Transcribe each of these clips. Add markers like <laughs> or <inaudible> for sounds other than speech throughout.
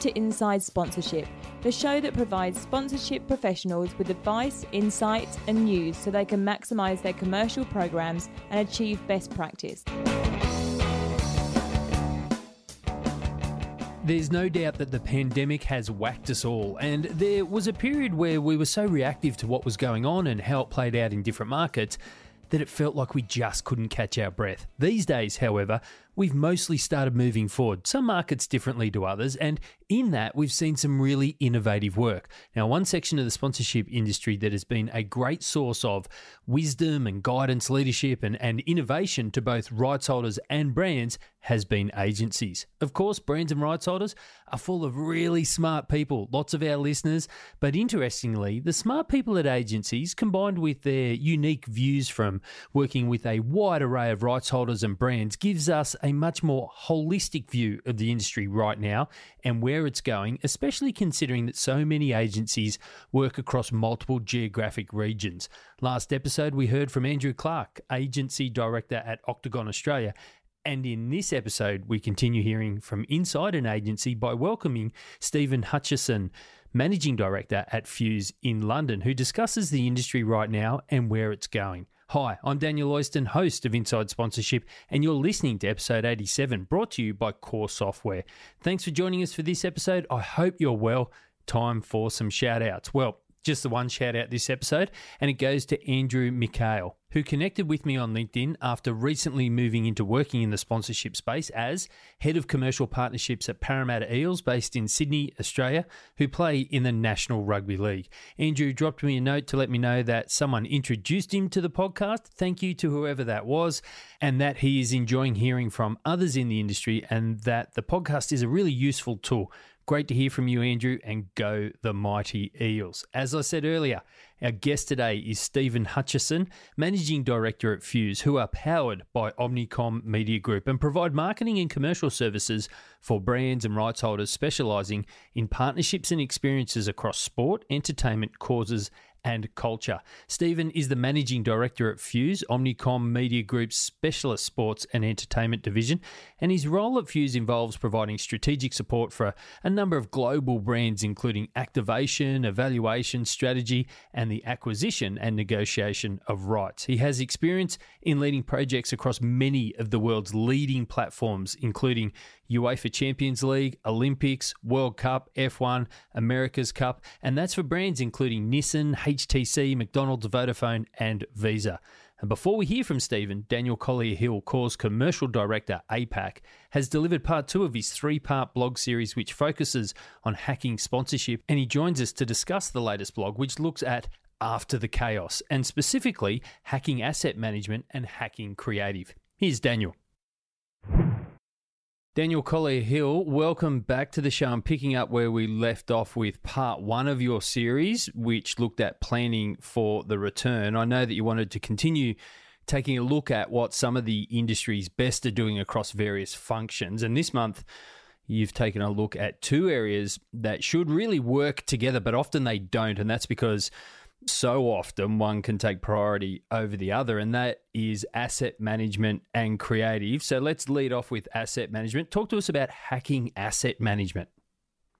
To Inside Sponsorship, the show that provides sponsorship professionals with advice, insights, and news so they can maximise their commercial programs and achieve best practice. There's no doubt that the pandemic has whacked us all, and there was a period where we were so reactive to what was going on and how it played out in different markets that it felt like we just couldn't catch our breath. These days, however, we've mostly started moving forward, some markets differently to others, and in that, we've seen some really innovative work. Now, one section of the sponsorship industry that has been a great source of wisdom and guidance, leadership, and, and innovation to both rights holders and brands has been agencies. Of course, brands and rights holders are full of really smart people, lots of our listeners, but interestingly, the smart people at agencies, combined with their unique views from working with a wide array of rights holders and brands, gives us a much more holistic view of the industry right now and where it's going, especially considering that so many agencies work across multiple geographic regions. Last episode, we heard from Andrew Clark, Agency Director at Octagon Australia. And in this episode, we continue hearing from inside an agency by welcoming Stephen Hutchison, Managing Director at Fuse in London, who discusses the industry right now and where it's going. Hi, I'm Daniel Oyston, host of Inside Sponsorship, and you're listening to episode 87, brought to you by Core Software. Thanks for joining us for this episode. I hope you're well. Time for some shout outs. Well, just the one shout out this episode, and it goes to Andrew Mikhail, who connected with me on LinkedIn after recently moving into working in the sponsorship space as head of commercial partnerships at Parramatta Eels, based in Sydney, Australia, who play in the National Rugby League. Andrew dropped me a note to let me know that someone introduced him to the podcast. Thank you to whoever that was, and that he is enjoying hearing from others in the industry, and that the podcast is a really useful tool Great to hear from you, Andrew, and go the mighty Eels. As I said earlier, our guest today is Stephen Hutchison, Managing Director at Fuse, who are powered by Omnicom Media Group and provide marketing and commercial services for brands and rights holders specialising in partnerships and experiences across sport, entertainment, causes, and culture. Stephen is the managing director at Fuse, Omnicom Media Group's specialist sports and entertainment division, and his role at Fuse involves providing strategic support for a number of global brands, including activation, evaluation, strategy, and the acquisition and negotiation of rights. He has experience in leading projects across many of the world's leading platforms, including UEFA Champions League, Olympics, World Cup, F1, America's Cup, and that's for brands including Nissan, HTC, McDonald's, Vodafone, and Visa. And before we hear from Stephen, Daniel Collier Hill, Core's commercial director, APAC, has delivered part two of his three part blog series, which focuses on hacking sponsorship. And he joins us to discuss the latest blog, which looks at after the chaos and specifically hacking asset management and hacking creative. Here's Daniel. Daniel Collier Hill, welcome back to the show. I'm picking up where we left off with part one of your series, which looked at planning for the return. I know that you wanted to continue taking a look at what some of the industry's best are doing across various functions. And this month, you've taken a look at two areas that should really work together, but often they don't. And that's because so often one can take priority over the other, and that is asset management and creative. So let's lead off with asset management. Talk to us about hacking asset management.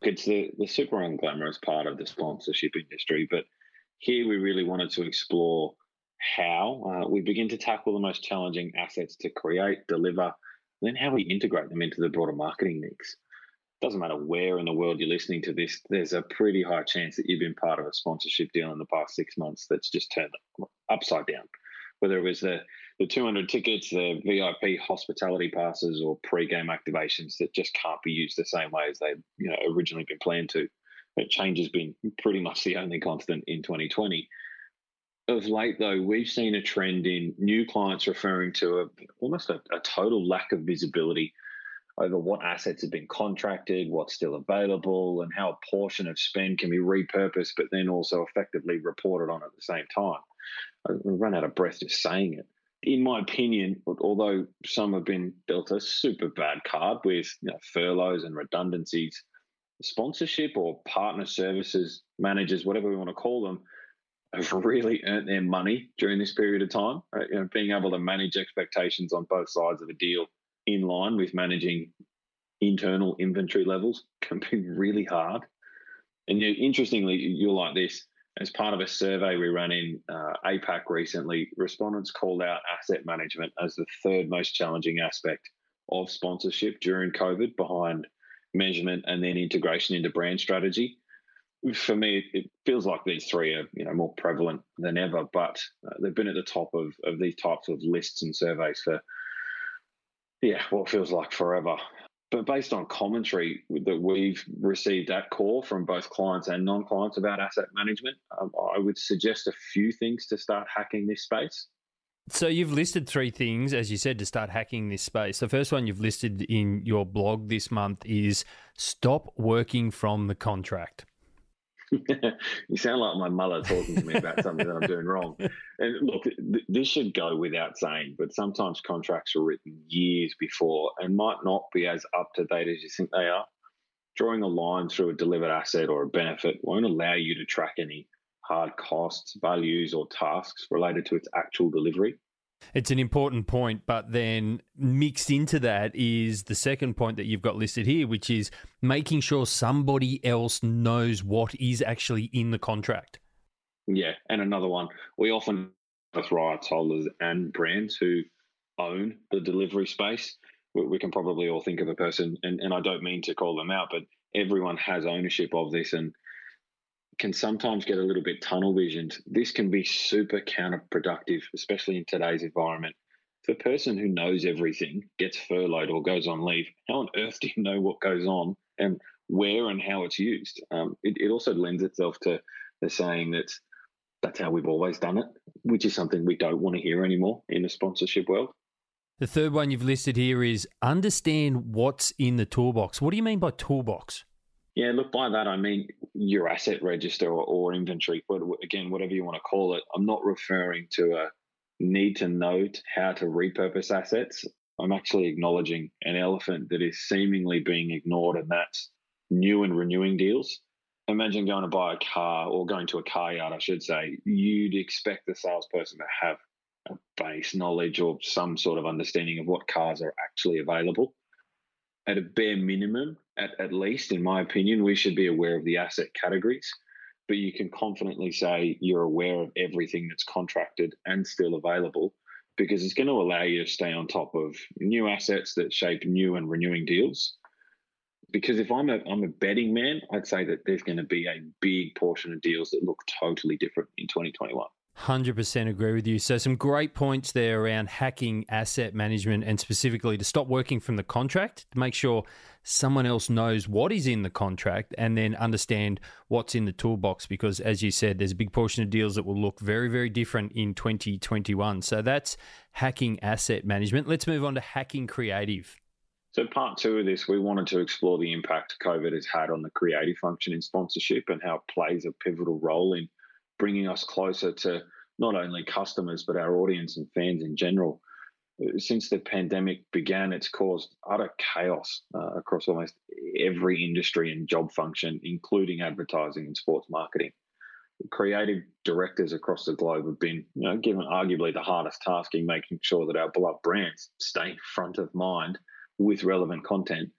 It's the, the super unglamorous part of the sponsorship industry, but here we really wanted to explore how uh, we begin to tackle the most challenging assets to create, deliver, and then how we integrate them into the broader marketing mix doesn't matter where in the world you're listening to this, there's a pretty high chance that you've been part of a sponsorship deal in the past six months that's just turned upside down. Whether it was the, the 200 tickets, the VIP hospitality passes, or pre-game activations that just can't be used the same way as they you know originally been planned to. But change has been pretty much the only constant in 2020. Of late, though, we've seen a trend in new clients referring to a, almost a, a total lack of visibility over what assets have been contracted, what's still available, and how a portion of spend can be repurposed, but then also effectively reported on at the same time. I run out of breath just saying it. In my opinion, although some have been dealt a super bad card with you know, furloughs and redundancies, sponsorship or partner services managers, whatever we want to call them, have really earned their money during this period of time. Right? You know, being able to manage expectations on both sides of a deal in line with managing internal inventory levels can be really hard. And you, interestingly, you're like this. As part of a survey we ran in uh, APAC recently, respondents called out asset management as the third most challenging aspect of sponsorship during COVID, behind measurement and then integration into brand strategy. For me, it feels like these three are you know more prevalent than ever, but uh, they've been at the top of, of these types of lists and surveys for yeah, what feels like forever. But based on commentary that we've received at core from both clients and non clients about asset management, um, I would suggest a few things to start hacking this space. So you've listed three things, as you said, to start hacking this space. The first one you've listed in your blog this month is stop working from the contract. <laughs> you sound like my mother talking to me about something that I'm doing wrong. And look, th- this should go without saying, but sometimes contracts are written years before and might not be as up to date as you think they are. Drawing a line through a delivered asset or a benefit won't allow you to track any hard costs, values, or tasks related to its actual delivery. It's an important point, but then mixed into that is the second point that you've got listed here, which is making sure somebody else knows what is actually in the contract. Yeah, and another one, we often with rights holders and brands who own the delivery space. We can probably all think of a person, and, and I don't mean to call them out, but everyone has ownership of this, and can sometimes get a little bit tunnel visioned. This can be super counterproductive, especially in today's environment. If a person who knows everything gets furloughed or goes on leave, how on earth do you know what goes on and where and how it's used? Um, it, it also lends itself to the saying that that's how we've always done it, which is something we don't want to hear anymore in the sponsorship world. The third one you've listed here is understand what's in the toolbox. What do you mean by toolbox? Yeah, look, by that I mean your asset register or, or inventory, but again, whatever you want to call it. I'm not referring to a need to note how to repurpose assets. I'm actually acknowledging an elephant that is seemingly being ignored, and that's new and renewing deals. Imagine going to buy a car or going to a car yard, I should say. You'd expect the salesperson to have a base knowledge or some sort of understanding of what cars are actually available at a bare minimum, at, at least, in my opinion, we should be aware of the asset categories. But you can confidently say you're aware of everything that's contracted and still available because it's going to allow you to stay on top of new assets that shape new and renewing deals. Because if I'm a I'm a betting man, I'd say that there's going to be a big portion of deals that look totally different in 2021. 100% agree with you. So, some great points there around hacking asset management and specifically to stop working from the contract, to make sure someone else knows what is in the contract and then understand what's in the toolbox. Because, as you said, there's a big portion of deals that will look very, very different in 2021. So, that's hacking asset management. Let's move on to hacking creative. So, part two of this, we wanted to explore the impact COVID has had on the creative function in sponsorship and how it plays a pivotal role in bringing us closer to not only customers but our audience and fans in general. Since the pandemic began, it's caused utter chaos uh, across almost every industry and job function, including advertising and sports marketing. Creative directors across the globe have been, you know, given arguably the hardest task in making sure that our beloved brands stay front of mind with relevant content.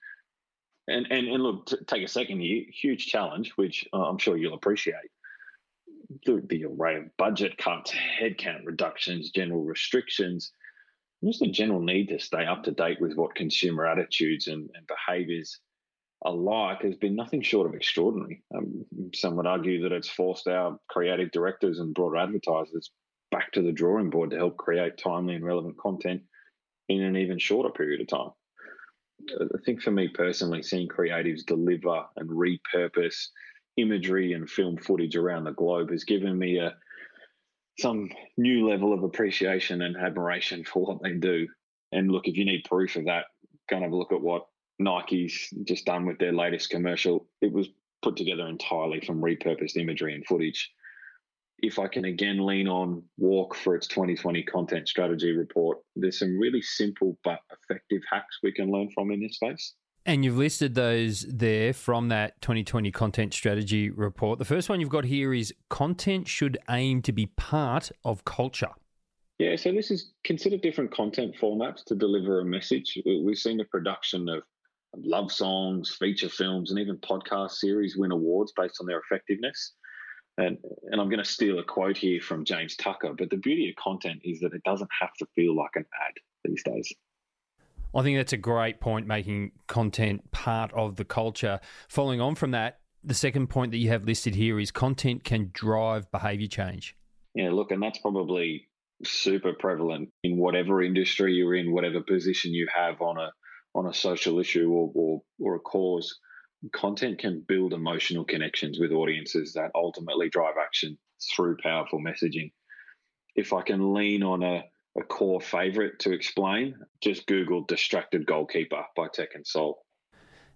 And and and look, take a second here, huge challenge, which uh, I'm sure you'll appreciate array of budget cuts, headcount reductions, general restrictions, just the general need to stay up to date with what consumer attitudes and, and behaviours alike has been nothing short of extraordinary. Um, some would argue that it's forced our creative directors and broader advertisers back to the drawing board to help create timely and relevant content in an even shorter period of time. I think for me personally, seeing creatives deliver and repurpose imagery and film footage around the globe has given me a some new level of appreciation and admiration for what they do. And look, if you need proof of that, go and have a look at what Nike's just done with their latest commercial. It was put together entirely from repurposed imagery and footage. If I can again lean on WARC for its 2020 content strategy report, there's some really simple but effective hacks we can learn from in this space. And you've listed those there from that 2020 content strategy report. The first one you've got here is content should aim to be part of culture. Yeah, so this is consider different content formats to deliver a message. We've seen the production of love songs, feature films, and even podcast series win awards based on their effectiveness. And, and I'm going to steal a quote here from James Tucker, but the beauty of content is that it doesn't have to feel like an ad these days. I think that's a great point, making content part of the culture. Following on from that, the second point that you have listed here is content can drive behavior change. Yeah, look, and that's probably super prevalent in whatever industry you're in, whatever position you have on a on a social issue or or, or a cause. Content can build emotional connections with audiences that ultimately drive action through powerful messaging. If I can lean on a, a core favorite to explain, just Google Distracted Goalkeeper by Tech and Soul.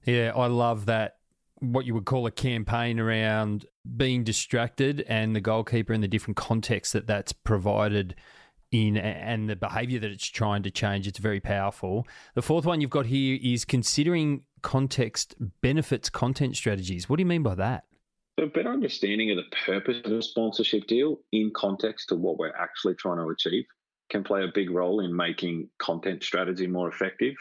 Yeah, I love that what you would call a campaign around being distracted and the goalkeeper and the different context that that's provided in and the behavior that it's trying to change. It's very powerful. The fourth one you've got here is considering context benefits content strategies. What do you mean by that? So, a better understanding of the purpose of a sponsorship deal in context to what we're actually trying to achieve can play a big role in making content strategy more effective.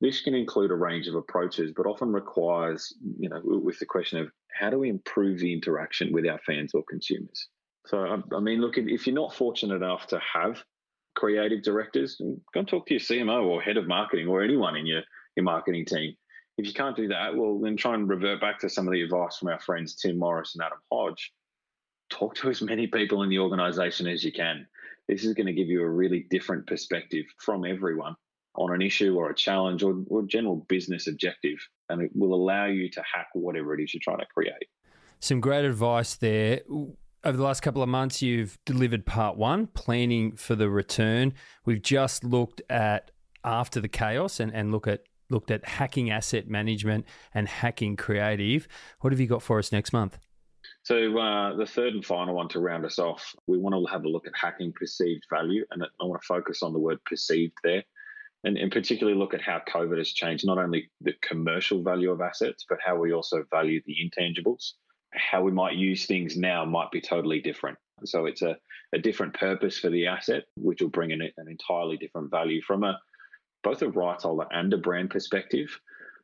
This can include a range of approaches, but often requires, you know, with the question of how do we improve the interaction with our fans or consumers? So, I mean, look, if you're not fortunate enough to have creative directors, go and talk to your CMO or head of marketing or anyone in your, your marketing team. If you can't do that, well, then try and revert back to some of the advice from our friends Tim Morris and Adam Hodge. Talk to as many people in the organization as you can. This is going to give you a really different perspective from everyone on an issue or a challenge or, or general business objective. And it will allow you to hack whatever it is you're trying to create. Some great advice there. Over the last couple of months, you've delivered part one, planning for the return. We've just looked at after the chaos and, and look at looked at hacking asset management and hacking creative. What have you got for us next month? So uh, the third and final one to round us off, we want to have a look at hacking perceived value, and I want to focus on the word perceived there and, and particularly look at how COVID has changed not only the commercial value of assets, but how we also value the intangibles. How we might use things now might be totally different. So it's a, a different purpose for the asset, which will bring in an entirely different value from a both a rights holder and a brand perspective.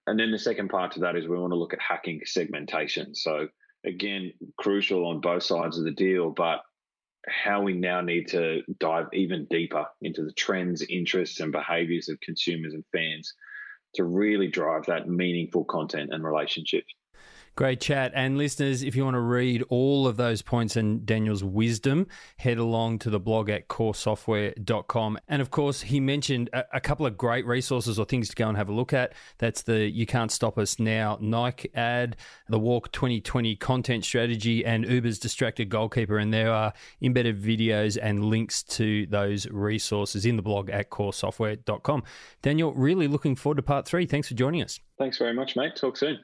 And then the second part to that is we want to look at hacking segmentation. So again, crucial on both sides of the deal, but how we now need to dive even deeper into the trends, interests, and behaviors of consumers and fans to really drive that meaningful content and relationships. Great chat. And listeners, if you want to read all of those points and Daniel's wisdom, head along to the blog at coresoftware.com. And of course, he mentioned a, a, couple of great resources or things to go and have a look at. That's the You Can't Stop Us Now Nike ad, the WARC 2020 content strategy, and Uber's Distracted Goalkeeper. And there are embedded videos and links to those resources in the blog at coresoftware.com. Daniel, really looking forward to part three. Thanks for joining us. Thanks very much, mate. Talk soon.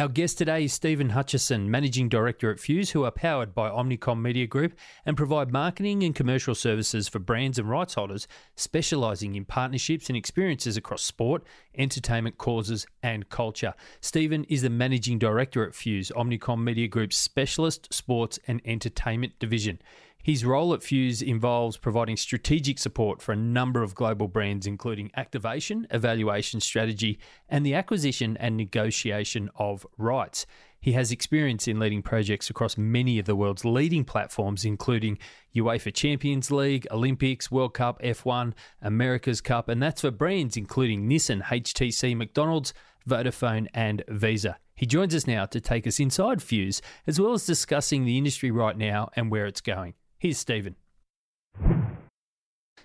Our guest today is Stephen Hutchison, Managing Director at Fuse, who are powered by Omnicom Media Group and provide marketing and commercial services for brands and rights holders, specialising in partnerships and experiences across sport, entertainment causes, and culture. Stephen is the Managing Director at Fuse, Omnicom Media Group's specialist sports and entertainment division. His role at Fuse involves providing strategic support for a number of global brands, including activation, evaluation strategy, and the acquisition and negotiation of rights. He has experience in leading projects across many of the world's leading platforms, including UEFA Champions League, Olympics, World Cup, F1, America's Cup, and that's for brands including Nissan, HTC, McDonald's, Vodafone, and Visa. He joins us now to take us inside Fuse, as well as discussing the industry right now and where it's going. Here's Stephen.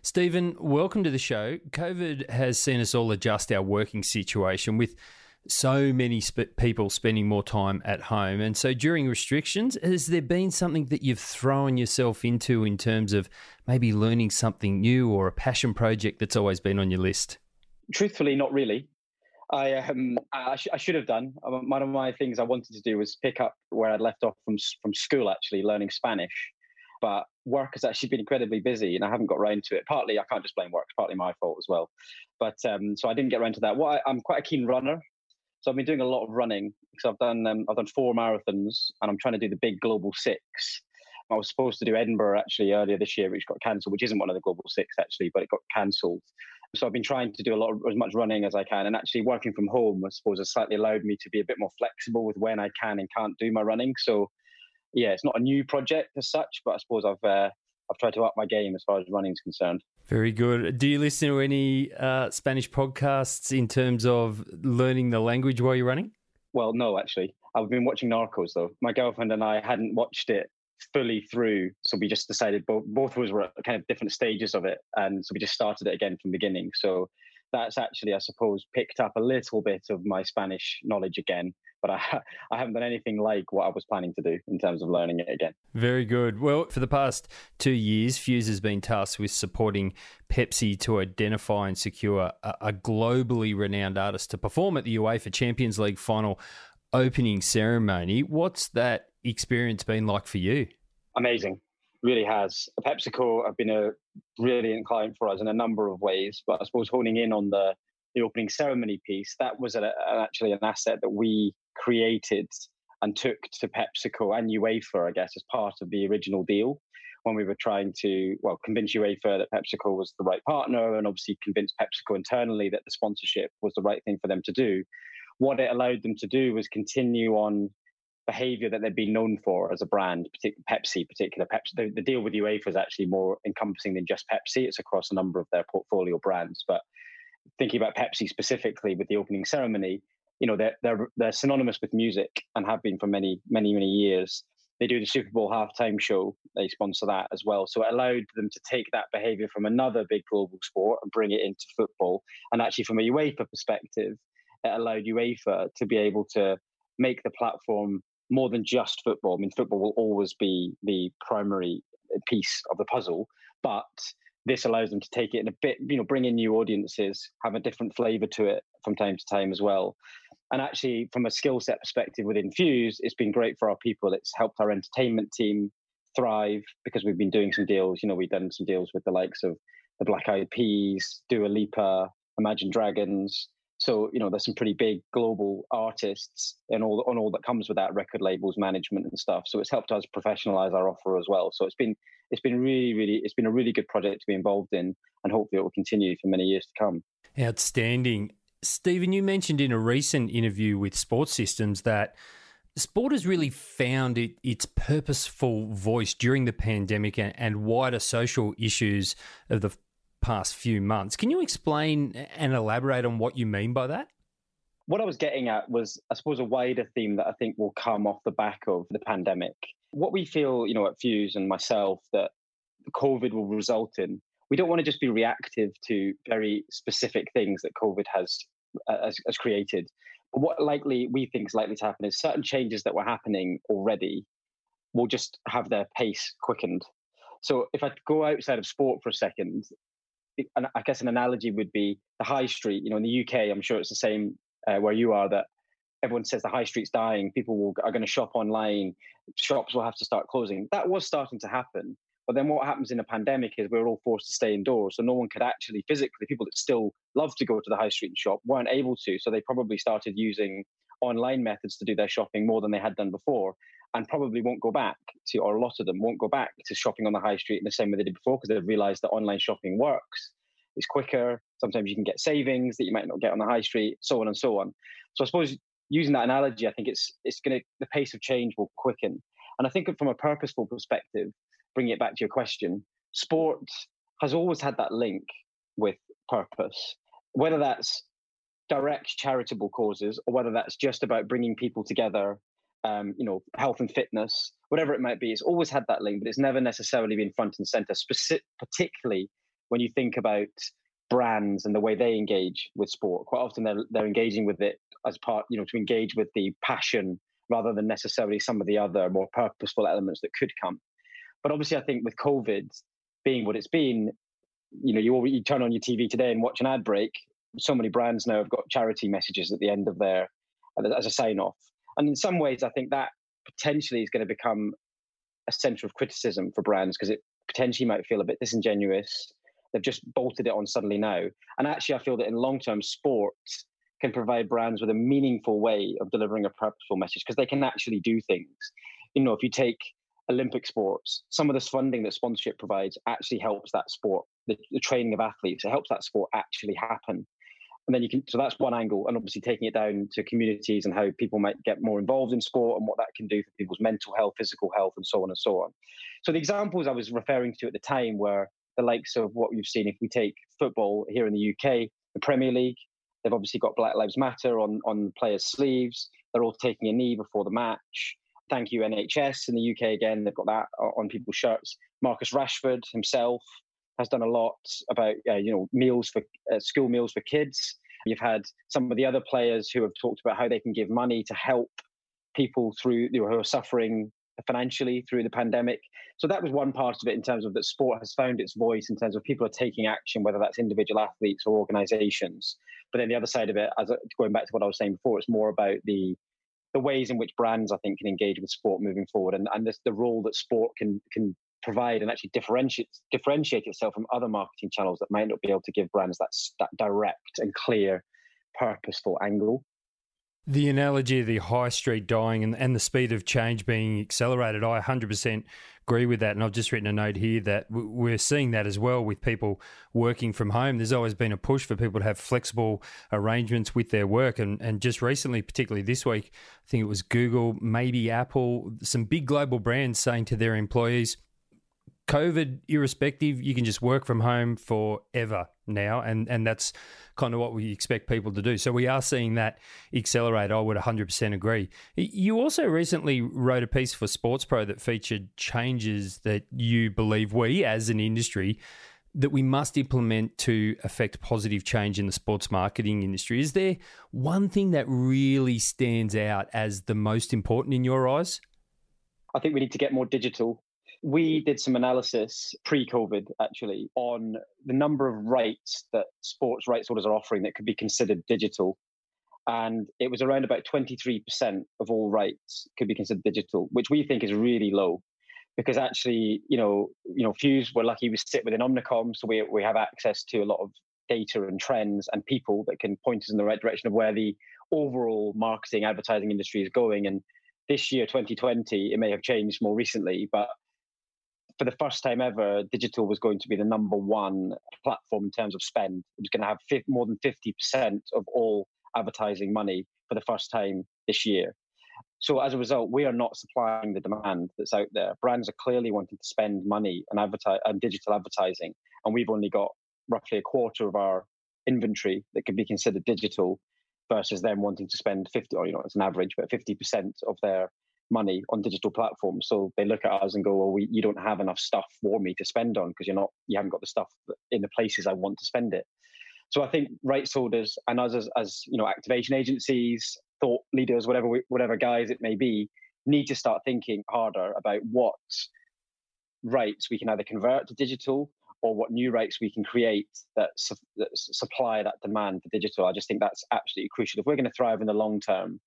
Stephen, welcome to the show. COVID has seen us all adjust our working situation with so many sp- people spending more time at home. And so during restrictions, has there been something that you've thrown yourself into in terms of maybe learning something new or a passion project that's always been on your list? Truthfully, not really. I um I, sh- I, should have done. Um, one of my things I wanted to do was pick up where I'd left off from from school, actually learning Spanish but work has actually been incredibly busy and I haven't got around to it. Partly, I can't just blame work, it's partly my fault as well. But um, so I didn't get around to that. What I, am quite a keen runner. So I've been doing a lot of running because I've done um, I've done four marathons and I'm trying to do the big global six. I was supposed to do Edinburgh actually earlier this year, which got cancelled, which isn't one of the global six actually, but it got cancelled. So I've been trying to do a lot of, as much running as I can, and actually working from home, I suppose, has slightly allowed me to be a bit more flexible with when I can and can't do my running. So, yeah, it's not a new project as such, but I suppose I've uh, I've tried to up my game as far as running is concerned. Very good. Do you listen to any uh, Spanish podcasts in terms of learning the language while you're running? Well, no, actually. I've been watching Narcos though. My girlfriend and I hadn't watched it fully through, so we just decided both both of us were at kind of different stages of it, and so we just started it again from the beginning. So that's actually, I suppose, picked up a little bit of my Spanish knowledge again. But I, <laughs> I haven't done anything like what I was planning to do in terms of learning it again. Very good. Well, for the past two years, Fuse has been tasked with supporting Pepsi to identify and secure a, a globally renowned artist to perform at the UEFA Champions League final opening ceremony. What's that experience been like for you? Amazing, really has. PepsiCo have been a brilliant client for us in a number of ways, but I suppose honing in on the the opening ceremony piece, that was a, actually an asset that we created and took to PepsiCo and UEFA, I guess, as part of the original deal when we were trying to, well, convince UEFA that PepsiCo was the right partner and obviously convince PepsiCo internally that the sponsorship was the right thing for them to do what it allowed them to do was continue on behavior that they'd been known for as a brand, Pepsi, particular Pepsi. The, the, deal with UEFA is actually more encompassing than just Pepsi. It's across a number of their portfolio brands. But thinking about Pepsi specifically with the opening ceremony, you know, they're, they're, they're synonymous with music and have been for many, many, many years. They do the Super Bowl halftime show. They sponsor that as well. So it allowed them to take that behavior from another big global sport and bring it into football. And actually, from a UEFA perspective, it allowed UEFA to be able to make the platform more than just football. I mean, football will always be the primary piece of the puzzle, but this allows them to take it in a bit, you know, bring in new audiences, have a different flavor to it from time to time as well. And actually, from a skill set perspective within Fuse, it's been great for our people. It's helped our entertainment team thrive because we've been doing some deals. You know, we've done some deals with the likes of the Black Eyed Peas, Dua Lipa, Imagine Dragons, so you know, there's some pretty big global artists and all on all that comes with that record labels, management, and stuff. So it's helped us professionalize our offer as well. So it's been it's been really, really it's been a really good project to be involved in, and hopefully it will continue for many years to come. Outstanding, Stephen. You mentioned in a recent interview with Sports Systems that sport has really found it, its purposeful voice during the pandemic and, and, wider social issues of the past few months. Can you explain and elaborate on what you mean by that? What I was getting at was, I suppose, a wider theme that I think will come off the back of the pandemic. What we feel, you know, at Fuse and myself, that COVID will result in, we don't want to just be reactive to very specific things that COVID has, uh, has, has created. But what likely we think is likely to happen is certain changes that were happening already will just have their pace quickened. So if I go outside of sport for a second, I guess an analogy would be the high street. You know, in the UK, I'm sure it's the same uh, where you are. That everyone says the high street's dying. People will, are going to shop online. Shops will have to start closing. That was starting to happen. But then what happens in a pandemic is we're all forced to stay indoors. So no one could actually physically, people that still love to go to the high street and shop weren't able to. So they probably started using online methods to do their shopping more than they had done before and probably won't go back to, or a lot of them won't go back to shopping on the high street in the same way they did before because they've realized that online shopping works. It's quicker. Sometimes you can get savings that you might not get on the high street, so on and so on. So I suppose using that analogy, I think it's it's going to the pace of change will quicken. And I think from a purposeful perspective, bringing it back to your question, sport has always had that link with purpose, whether that's direct charitable causes or whether that's just about bringing people together um, you know, health and fitness, whatever it might be. It's always had that link, but it's never necessarily been front and center, specific, particularly when you think about brands and the way they engage with sport. Quite often they're, they're engaging with it as part, you know, to engage with the passion rather than necessarily some of the other more purposeful elements that could come. But obviously, I think with COVID being what it's been, you know, you, you turn on your TV today and watch an ad break. So many brands now have got charity messages at the end of their as a sign off. And in some ways, I think that potentially is going to become a center of criticism for brands because it potentially might feel a bit disingenuous. They've just bolted it on suddenly now. And actually, I feel that in long term, sport can provide brands with a meaningful way of delivering a purposeful message because they can actually do things. You know, if you take Olympic sports, some of this funding that sponsorship provides actually helps that sport the, the training of athletes. It helps that sport actually happen and then you can so that's one angle and obviously taking it down to communities and how people might get more involved in sport and what that can do for people's mental health physical health and so on and so on. So the examples i was referring to at the time were the likes of what you've seen if we take football here in the uk the premier league. They've obviously got black lives matter on on players sleeves. They're all taking a knee before the match. Thank you nhs in the uk again they've got that on people's shirts. Marcus rashford himself has done a lot about uh, you know meals for uh, school meals for kids. You've had some of the other players who have talked about how they can give money to help people through you know, who are suffering financially through the pandemic. So that was one part of it in terms of that sport has found its voice in terms of people are taking action, whether that's individual athletes or organizations. But then the other side of it, as going back to what I was saying before, it's more about the the ways in which brands I think can engage with sport moving forward and, and this, the role that sport can can provide and actually differentiate differentiate itself from other marketing channels that might not be able to give brands that that direct and clear, purposeful angle. The analogy of the high street dying and, and the speed of change being accelerated, I 100% agree with that. And I've just written a note here that we're seeing that as well with people working from home. There's always been a push for people to have flexible arrangements with their work. And, and just recently, particularly this week, I think it was Google, maybe Apple, some big global brands saying to their employees, COVID irrespective, you can just work from home forever now, and and that's kind of what we expect people to do. So we are seeing that accelerate. I would 100% agree. You also recently wrote a piece for Sports Pro that featured changes that you believe we, as an industry, that we must implement to affect positive change in the sports marketing industry. Is there one thing that really stands out as the most important in your eyes? I think we need to get more digital we did some analysis pre-COVID actually on the number of rights that sports rights holders are offering that could be considered digital. And it was around about 23% of all rights could be considered digital, which we think is really low. Because actually, you know, you know, Fuse, we're lucky we sit within Omnicom, so we we have access to a lot of data and trends and people that can point us in the right direction of where the overall marketing advertising industry is going. And this year, 2020, it may have changed more recently, but for the first time ever, digital was going to be the number one platform in terms of spend. It was going to have more than 50% of all advertising money for the first time this year. So as a result, we are not supplying the demand that's out there. Brands are clearly wanting to spend money on advertise on digital advertising, and we've only got roughly a quarter of our inventory that could be considered digital versus them wanting to spend 50 or you know it's an average but 50% of their money on digital platforms. So they look at us and go, "Well, we, you don't have enough stuff for me to spend on because you're not, you haven't got the stuff in the places I want to spend it." So I think rights holders and us as, as you know, activation agencies, thought leaders, whatever whatever guys it may be, need to start thinking harder about what rights we can either convert to digital or what new rights we can create that, su- that supply that demand for digital. I just think that's absolutely crucial. If we're going to thrive in the long term,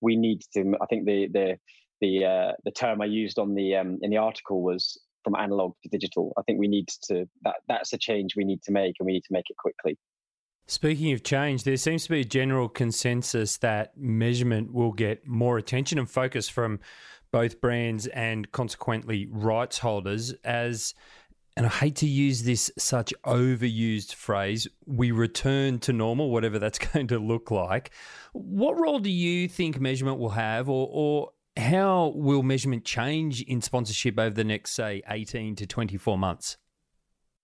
we need to. I think the the the uh, the term I used on the um, in the article was from analog to digital. I think we need to that that's a change we need to make, and we need to make it quickly. Speaking of change, there seems to be a general consensus that measurement will get more attention and focus from both brands and consequently rights holders as and I hate to use this such overused phrase, we return to normal, whatever that's <laughs> going to look like. What role do you think measurement will have, or, or how will measurement change in sponsorship over the next, say, 18 to 24 months?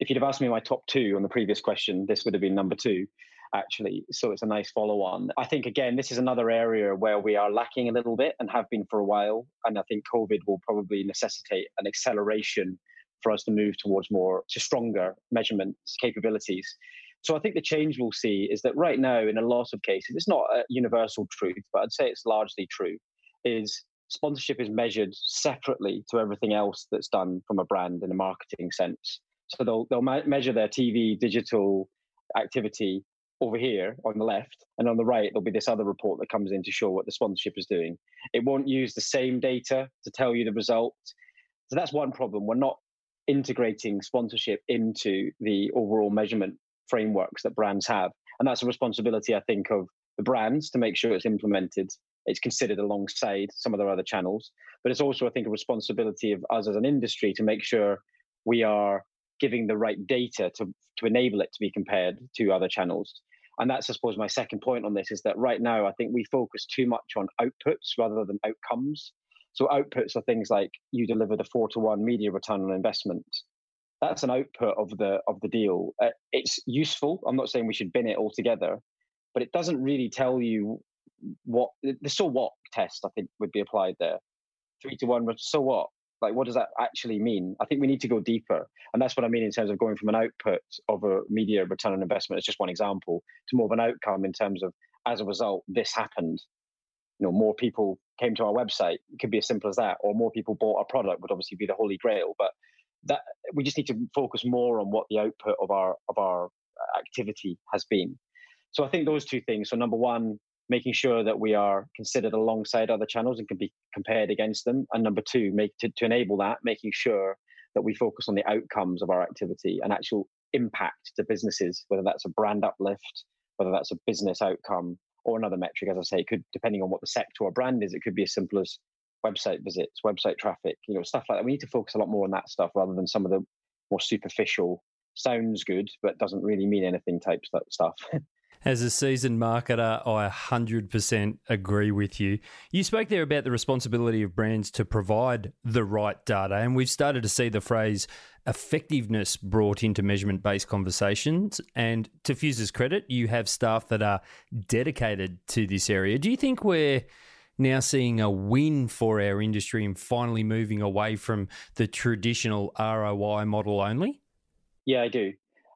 If you'd have asked me my top two on the previous question, this would have been number two, actually. So it's a nice follow on. I think, again, this is another area where we are lacking a little bit and have been for a while. And I think COVID will probably necessitate an acceleration for us to move towards more to stronger measurement capabilities. So I think the change we'll see is that right now, in a lot of cases, it's not a universal truth, but I'd say it's largely true, is sponsorship is measured separately to everything else that's done from a brand in a marketing sense. So they'll they'll measure their TV digital activity over here on the left, and on the right there'll be this other report that comes in to show what the sponsorship is doing. It won't use the same data to tell you the result. So that's one problem. We're not integrating sponsorship into the overall measurement frameworks that brands have. And that's a responsibility, I think, of the brands to make sure it's implemented. It's considered alongside some of their other channels. But it's also, I think, a responsibility of us as an industry to make sure we are giving the right data to, to enable it to be compared to other channels. And that's, I suppose, my second point on this is that right now, I think we focus too much on outputs rather than outcomes. So outputs are things like you delivered a four to one media return on investment. That's an output of the of the deal. Uh, it's useful. I'm not saying we should bin it altogether, but it doesn't really tell you what the so what test. I think would be applied there. Three to one. So what? Like, what does that actually mean? I think we need to go deeper, and that's what I mean in terms of going from an output of a media return on investment. as just one example to more of an outcome in terms of as a result, this happened you know more people came to our website it could be as simple as that or more people bought our product would obviously be the holy grail but that we just need to focus more on what the output of our of our activity has been so i think those two things so number one making sure that we are considered alongside other channels and can be compared against them and number two make to, to enable that making sure that we focus on the outcomes of our activity and actual impact to businesses whether that's a brand uplift whether that's a business outcome or another metric, as I say, could depending on what the sector or brand is, it could be as simple as website visits, website traffic, you know, stuff like that. We need to focus a lot more on that stuff rather than some of the more superficial, sounds good but doesn't really mean anything type stuff. <laughs> As a seasoned marketer, I 100% agree with you. You spoke there about the responsibility of brands to provide the right data, and we've started to see the phrase effectiveness brought into measurement based conversations. And to Fuse's credit, you have staff that are dedicated to this area. Do you think we're now seeing a win for our industry and finally moving away from the traditional ROI model only? Yeah, I do.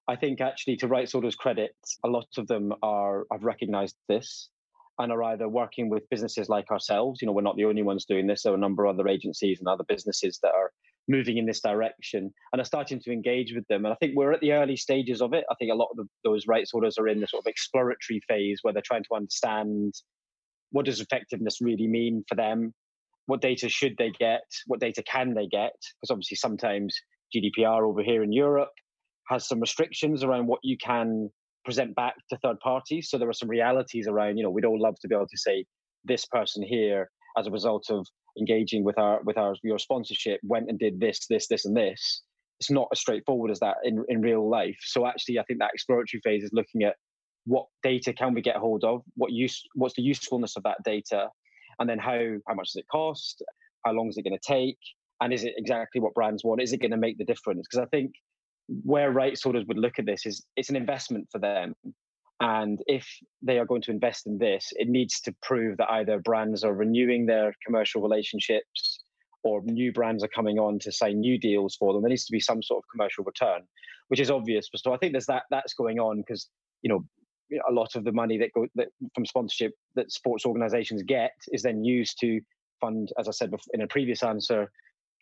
I think actually, to rights holders' credit, a lot of them are have recognised this and are either working with businesses like ourselves. You know, we're not the only ones doing this. There are a number of other agencies and other businesses that are moving in this direction and are starting to engage with them. And I think we're at the early stages of it. I think a lot of the, those rights holders are in the sort of exploratory phase where they're trying to understand what does effectiveness really mean for them. What data should they get? What data can they get? Because obviously, sometimes GDPR over here in Europe has some restrictions around what you can present back to third parties. So there are some realities around, you know, we'd all love to be able to say this person here, as a result of engaging with our with our your sponsorship, went and did this, this, this, and this. It's not as straightforward as that in, in real life. So actually, I think that exploratory phase is looking at what data can we get hold of, what use, what's the usefulness of that data, and then how how much does it cost, how long is it going to take, and is it exactly what brands want? Is it going to make the difference? Because I think where rights holders would look at this is it's an investment for them. And if they are going to invest in this, it needs to prove that either brands are renewing their commercial relationships or new brands are coming on to sign new deals for them. There needs to be some sort of commercial return, which is obvious. So I think there's that that's going on because you know a lot of the money that go that from sponsorship that sports organizations get is then used to fund, as I said in a previous answer,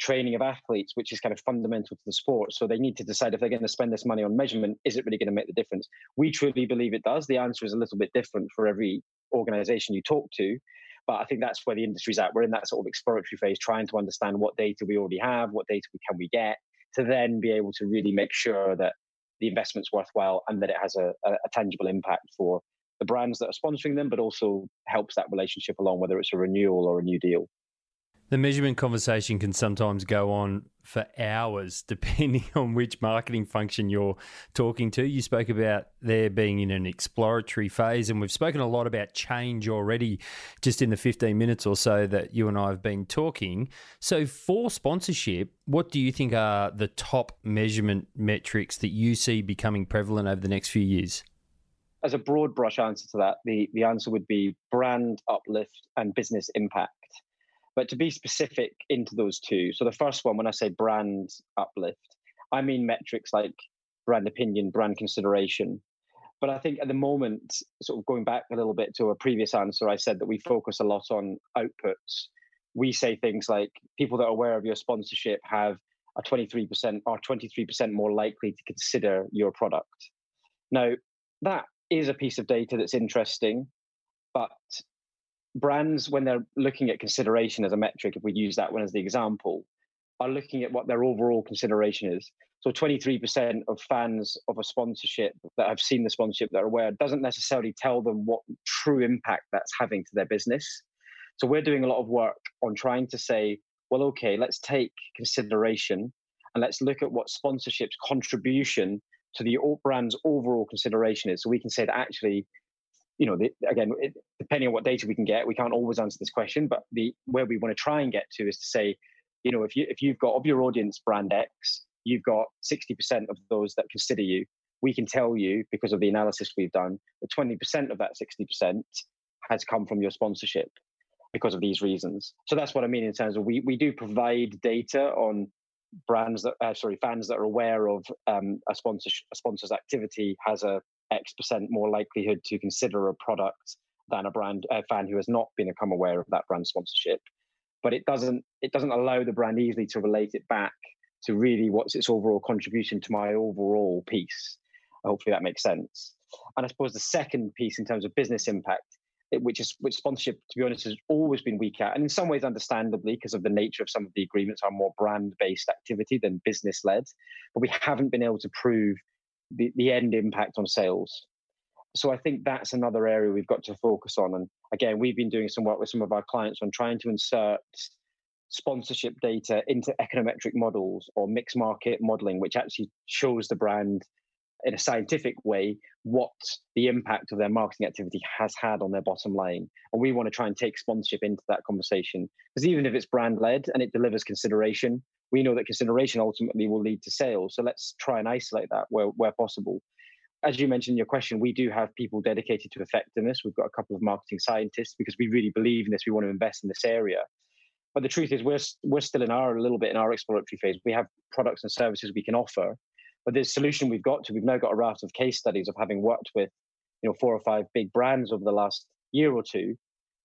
training of athletes, which is kind of fundamental to the sport. So they need to decide if they're going to spend this money on measurement, is it really going to make the difference? We truly believe it does. The answer is a little bit different for every organization you talk to. But I think that's where the industry's at. We're in that sort of exploratory phase, trying to understand what data we already have, what data can we get, to then be able to really make sure that the investment's worthwhile and that it has a, a, a tangible impact for the brands that are sponsoring them, but also helps that relationship along, whether it's a renewal or a new deal. The measurement conversation can sometimes go on for hours, <laughs> depending on which marketing function you're talking to. You spoke about there being in an exploratory phase, and we've spoken a lot about change already just in the 15 minutes or so that you and I have been talking. So, for sponsorship, what do you think are the top measurement metrics that you see becoming prevalent over the next few years? As a broad brush answer to that, the, the answer would be brand uplift and business impact. But to be specific into those two, so the first one, when I say brand uplift, I mean metrics like brand opinion, brand consideration. But I think at the moment, sort of going back a little bit to a previous answer, I said that we focus a lot on outputs. We say things like people that are aware of your sponsorship have a 23% or 23% more likely to consider your product. Now, that is a piece of data that's interesting, but brands, when they're looking at consideration as a metric, if we use that one as the example, are looking at what their overall consideration is. So 23% of fans of a sponsorship that have seen the sponsorship that are aware doesn't necessarily tell them what true impact that's having to their business. So we're doing a lot of work on trying to say, well, okay, let's take consideration and let's look at what sponsorship's contribution to the brand's overall consideration is. So we can say that actually, you know, the, again, it, depending on what data we can get, we can't always answer this question. But the where we want to try and get to is to say, you know, if you if you've got of your audience brand X, you've got sixty percent of those that consider you. We can tell you because of the analysis we've done that twenty percent of that sixty percent has come from your sponsorship because of these reasons. So that's what I mean in terms of we we do provide data on brands that uh, sorry fans that are aware of um, a sponsor a sponsor's activity has a X percent more likelihood to consider a product than a brand a fan who has not become aware of that brand sponsorship. But it doesn't it doesn't allow the brand easily to relate it back to really what's its overall contribution to my overall piece. Hopefully that makes sense. And I suppose the second piece in terms of business impact which is which sponsorship, to be honest, has always been weak at, and in some ways, understandably, because of the nature of some of the agreements are more brand-based activity than business-led. But we haven't been able to prove the, the end impact on sales. So I think that's another area we've got to focus on. And again, we've been doing some work with some of our clients on trying to insert sponsorship data into econometric models or mixed market modeling, which actually shows the brand in a scientific way what the impact of their marketing activity has had on their bottom line. And we want to try and take sponsorship into that conversation. Because even if it's brand led and it delivers consideration, we know that consideration ultimately will lead to sales. So let's try and isolate that where, where possible. As you mentioned in your question, we do have people dedicated to effectiveness. We've got a couple of marketing scientists because we really believe in this. We want to invest in this area. But the truth is, we're we're still in our a little bit in our exploratory phase. We have products and services we can offer, but the solution we've got to, we've now got a raft of case studies of having worked with, you know, four or five big brands over the last year or two.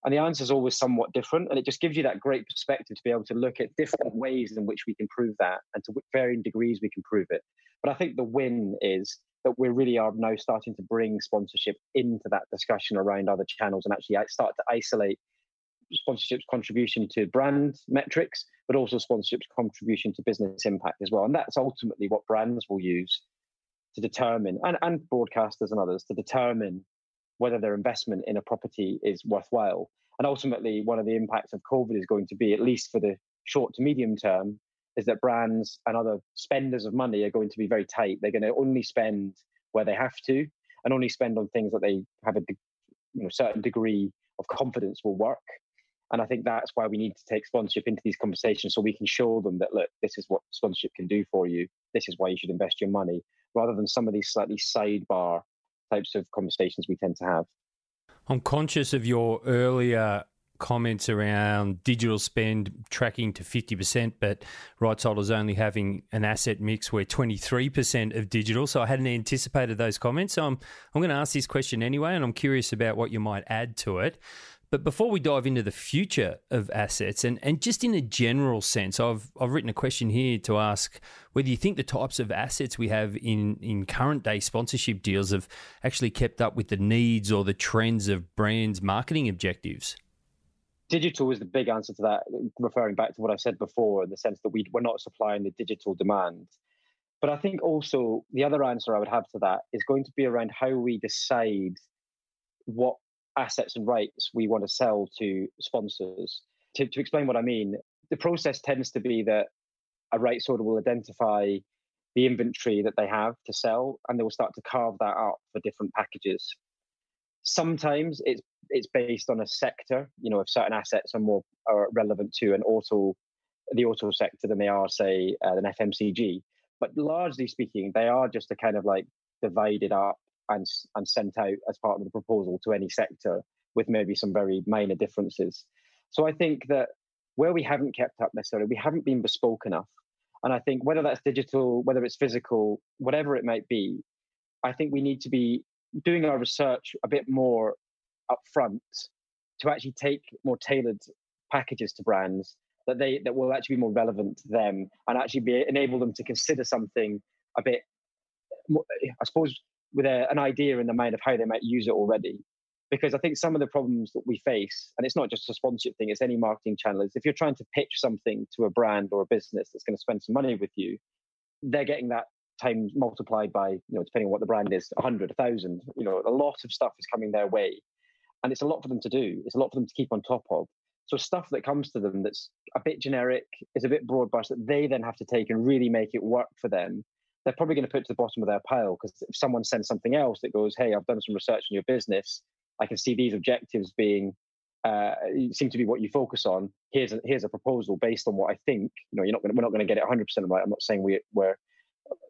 And the answer is always somewhat different. And it just gives you that great perspective to be able to look at different ways in which we can prove that and to varying degrees we can prove it. But I think the win is that we really are now starting to bring sponsorship into that discussion around other channels and actually uh, start to isolate sponsorship's contribution to brand metrics, but also sponsorship's contribution to business impact as well. And that's ultimately what brands will use to determine, and, and broadcasters and others, to determine whether their investment in a property is worthwhile. And ultimately, one of the impacts of COVID is going to be, at least for the short to medium term, is that brands and other spenders of money are going to be very tight. They're going to only spend where they have to, and only spend on things that they have a you know, certain degree of confidence will work. And I think that's why we need to take sponsorship into these conversations so we can show them that, look, this is what sponsorship can do for you. This is why you should invest your money, rather than some of these slightly sidebar types of conversations we tend to have. I'm conscious of your earlier comments around digital spend tracking to 50%, but Rights Holders only having an asset mix where 23% of digital. So I hadn't anticipated those comments. So I'm, I'm going to ask this question anyway, and I'm curious about what you might add to it. But before we dive into the future of assets and, and just in a general sense, I've, I've written a question here to ask whether you think the types of assets we have in, in current day sponsorship deals have actually kept up with the needs or the trends of brands' marketing objectives. Digital is the big answer to that, referring back to what I said before, in the sense that we, we're not supplying the digital demand. But I think also the other answer I would have to that is going to be around how we decide what assets and rights we want to sell to sponsors. To, to explain what I mean, the process tends to be that a rights holder will identify the inventory that they have to sell and they will start to carve that up for different packages. Sometimes it's it's based on a sector, you know, if certain assets are more are relevant to an auto the auto sector than they are, say, uh, an FMCG. But largely speaking, they are just a kind of like divided up and, and sent out as part of the proposal to any sector with maybe some very minor differences. So I think that where we haven't kept up necessarily, we haven't been bespoke enough. And I think whether that's digital, whether it's physical, whatever it might be, I think we need to be doing our research a bit more upfront to actually take more tailored packages to brands that they that will actually be more relevant to them and actually be enable them to consider something a bit more, I suppose with a, an idea in the mind of how they might use it already. Because I think some of the problems that we face, and it's not just a sponsorship thing, it's any marketing channel, is if you're trying to pitch something to a brand or a business that's going to spend some money with you, they're getting that times multiplied by, you know, depending on what the brand is, 100, 1,000. You know, a lot of stuff is coming their way. And it's a lot for them to do. It's a lot for them to keep on top of. So stuff that comes to them that's a bit generic, is a bit broad brush that they then have to take and really make it work for them. They're probably going to put to the bottom of their pile because if someone sends something else that goes, "Hey, I've done some research on your business. I can see these objectives being uh, seem to be what you focus on. Here's a, here's a proposal based on what I think. You know, you're not gonna, we're not going to get it 100 percent right. I'm not saying we, we're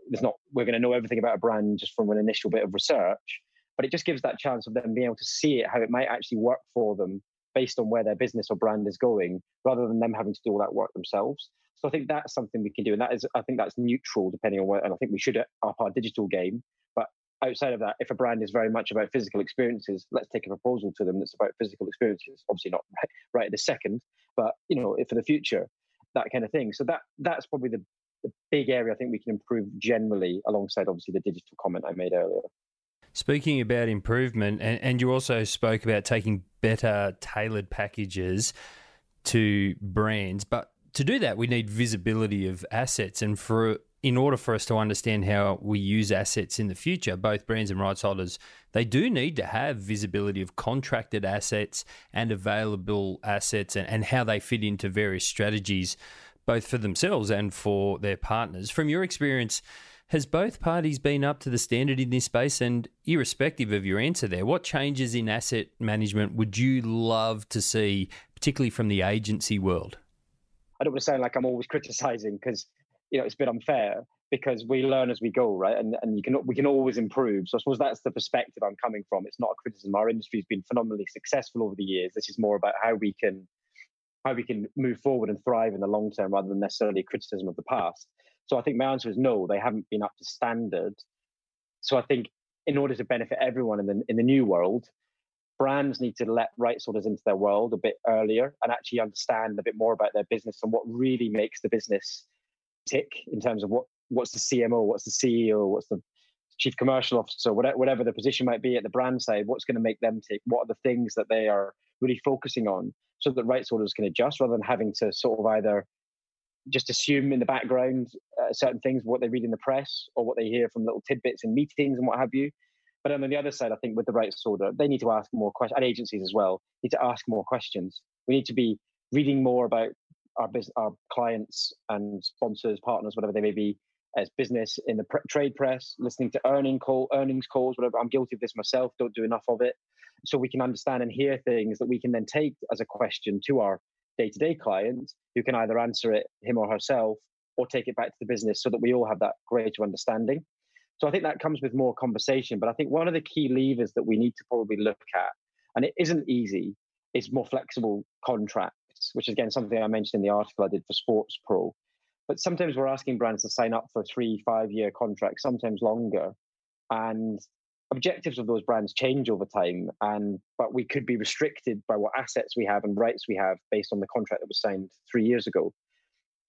there's not we're going to know everything about a brand just from an initial bit of research, but it just gives that chance of them being able to see it how it might actually work for them based on where their business or brand is going, rather than them having to do all that work themselves. So I think that's something we can do, and that is I think that's neutral depending on where. And I think we should up our digital game. But outside of that, if a brand is very much about physical experiences, let's take a proposal to them that's about physical experiences. Obviously not right, right at the second, but you know, for the future, that kind of thing. So that that's probably the, the big area I think we can improve generally, alongside obviously the digital comment I made earlier. Speaking about improvement, and, and you also spoke about taking better tailored packages to brands, but to do that, we need visibility of assets. And for in order for us to understand how we use assets in the future, both brands and rights holders, they do need to have visibility of contracted assets and available assets and, and how they fit into various strategies, both for themselves and for their partners. From your experience, has both parties been up to the standard in this space? And irrespective of your answer there, what changes in asset management would you love to see, particularly from the agency world? I don't want to sound like I'm always criticizing because you know it's a bit unfair because we learn as we go, right? And and you can we can always improve. So I suppose that's the perspective I'm coming from. It's not a criticism. Our industry's been phenomenally successful over the years. This is more about how we can how we can move forward and thrive in the long term rather than necessarily criticism of the past. So I think my answer is no, they haven't been up to standard. So I think in order to benefit everyone in the in the new world, brands need to let rights holders into their world a bit earlier and actually understand a bit more about their business and what really makes the business tick in terms of what what's the CMO, what's the CEO, what's the chief commercial officer, whatever, whatever the position might be at the brand side, what's going to make them tick? What are the things that they are really focusing on so that rights holders can adjust rather than having to sort of either just assume in the background uh, certain things, what they read in the press or what they hear from little tidbits in meetings and what have you. But on the other side, I think with the rights holder, they need to ask more questions, and agencies as well need to ask more questions. We need to be reading more about our business, our clients and sponsors, partners, whatever they may be, as business in the trade press, listening to earning call, earnings calls, whatever. I'm guilty of this myself. Don't do enough of it, so we can understand and hear things that we can then take as a question to our day-to-day client, who can either answer it him or herself, or take it back to the business, so that we all have that greater understanding. So I think that comes with more conversation. But I think one of the key levers that we need to probably look at, and it isn't easy, is more flexible contracts, which is again something I mentioned in the article I did for Sports Pro. But sometimes we're asking brands to sign up for three, five year contracts, sometimes longer. And objectives of those brands change over time. And but we could be restricted by what assets we have and rights we have based on the contract that was signed three years ago.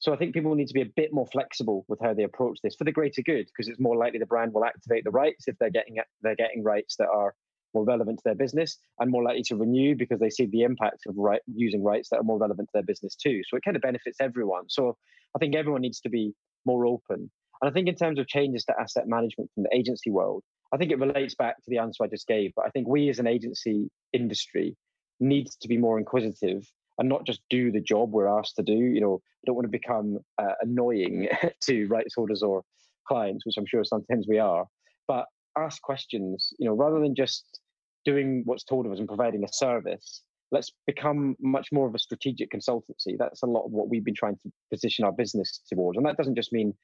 So I think people need to be a bit more flexible with how they approach this for the greater good, because it's more likely the brand will activate the rights if they're getting they're getting rights that are more relevant to their business, and more likely to renew because they see the impact of right, using rights that are more relevant to their business too. So it kind of benefits everyone. So I think everyone needs to be more open. And I think in terms of changes to asset management from the agency world, I think it relates back to the answer I just gave. But I think we as an agency industry needs to be more inquisitive and not just do the job we're asked to do. You know, I don't want to become uh, annoying <laughs> to rights holders or clients, which I'm sure sometimes we are, but ask questions, you know, rather than just doing what's told of us and providing a service. Let's become much more of a strategic consultancy. That's a lot of what we've been trying to position our business towards. And that doesn't just mean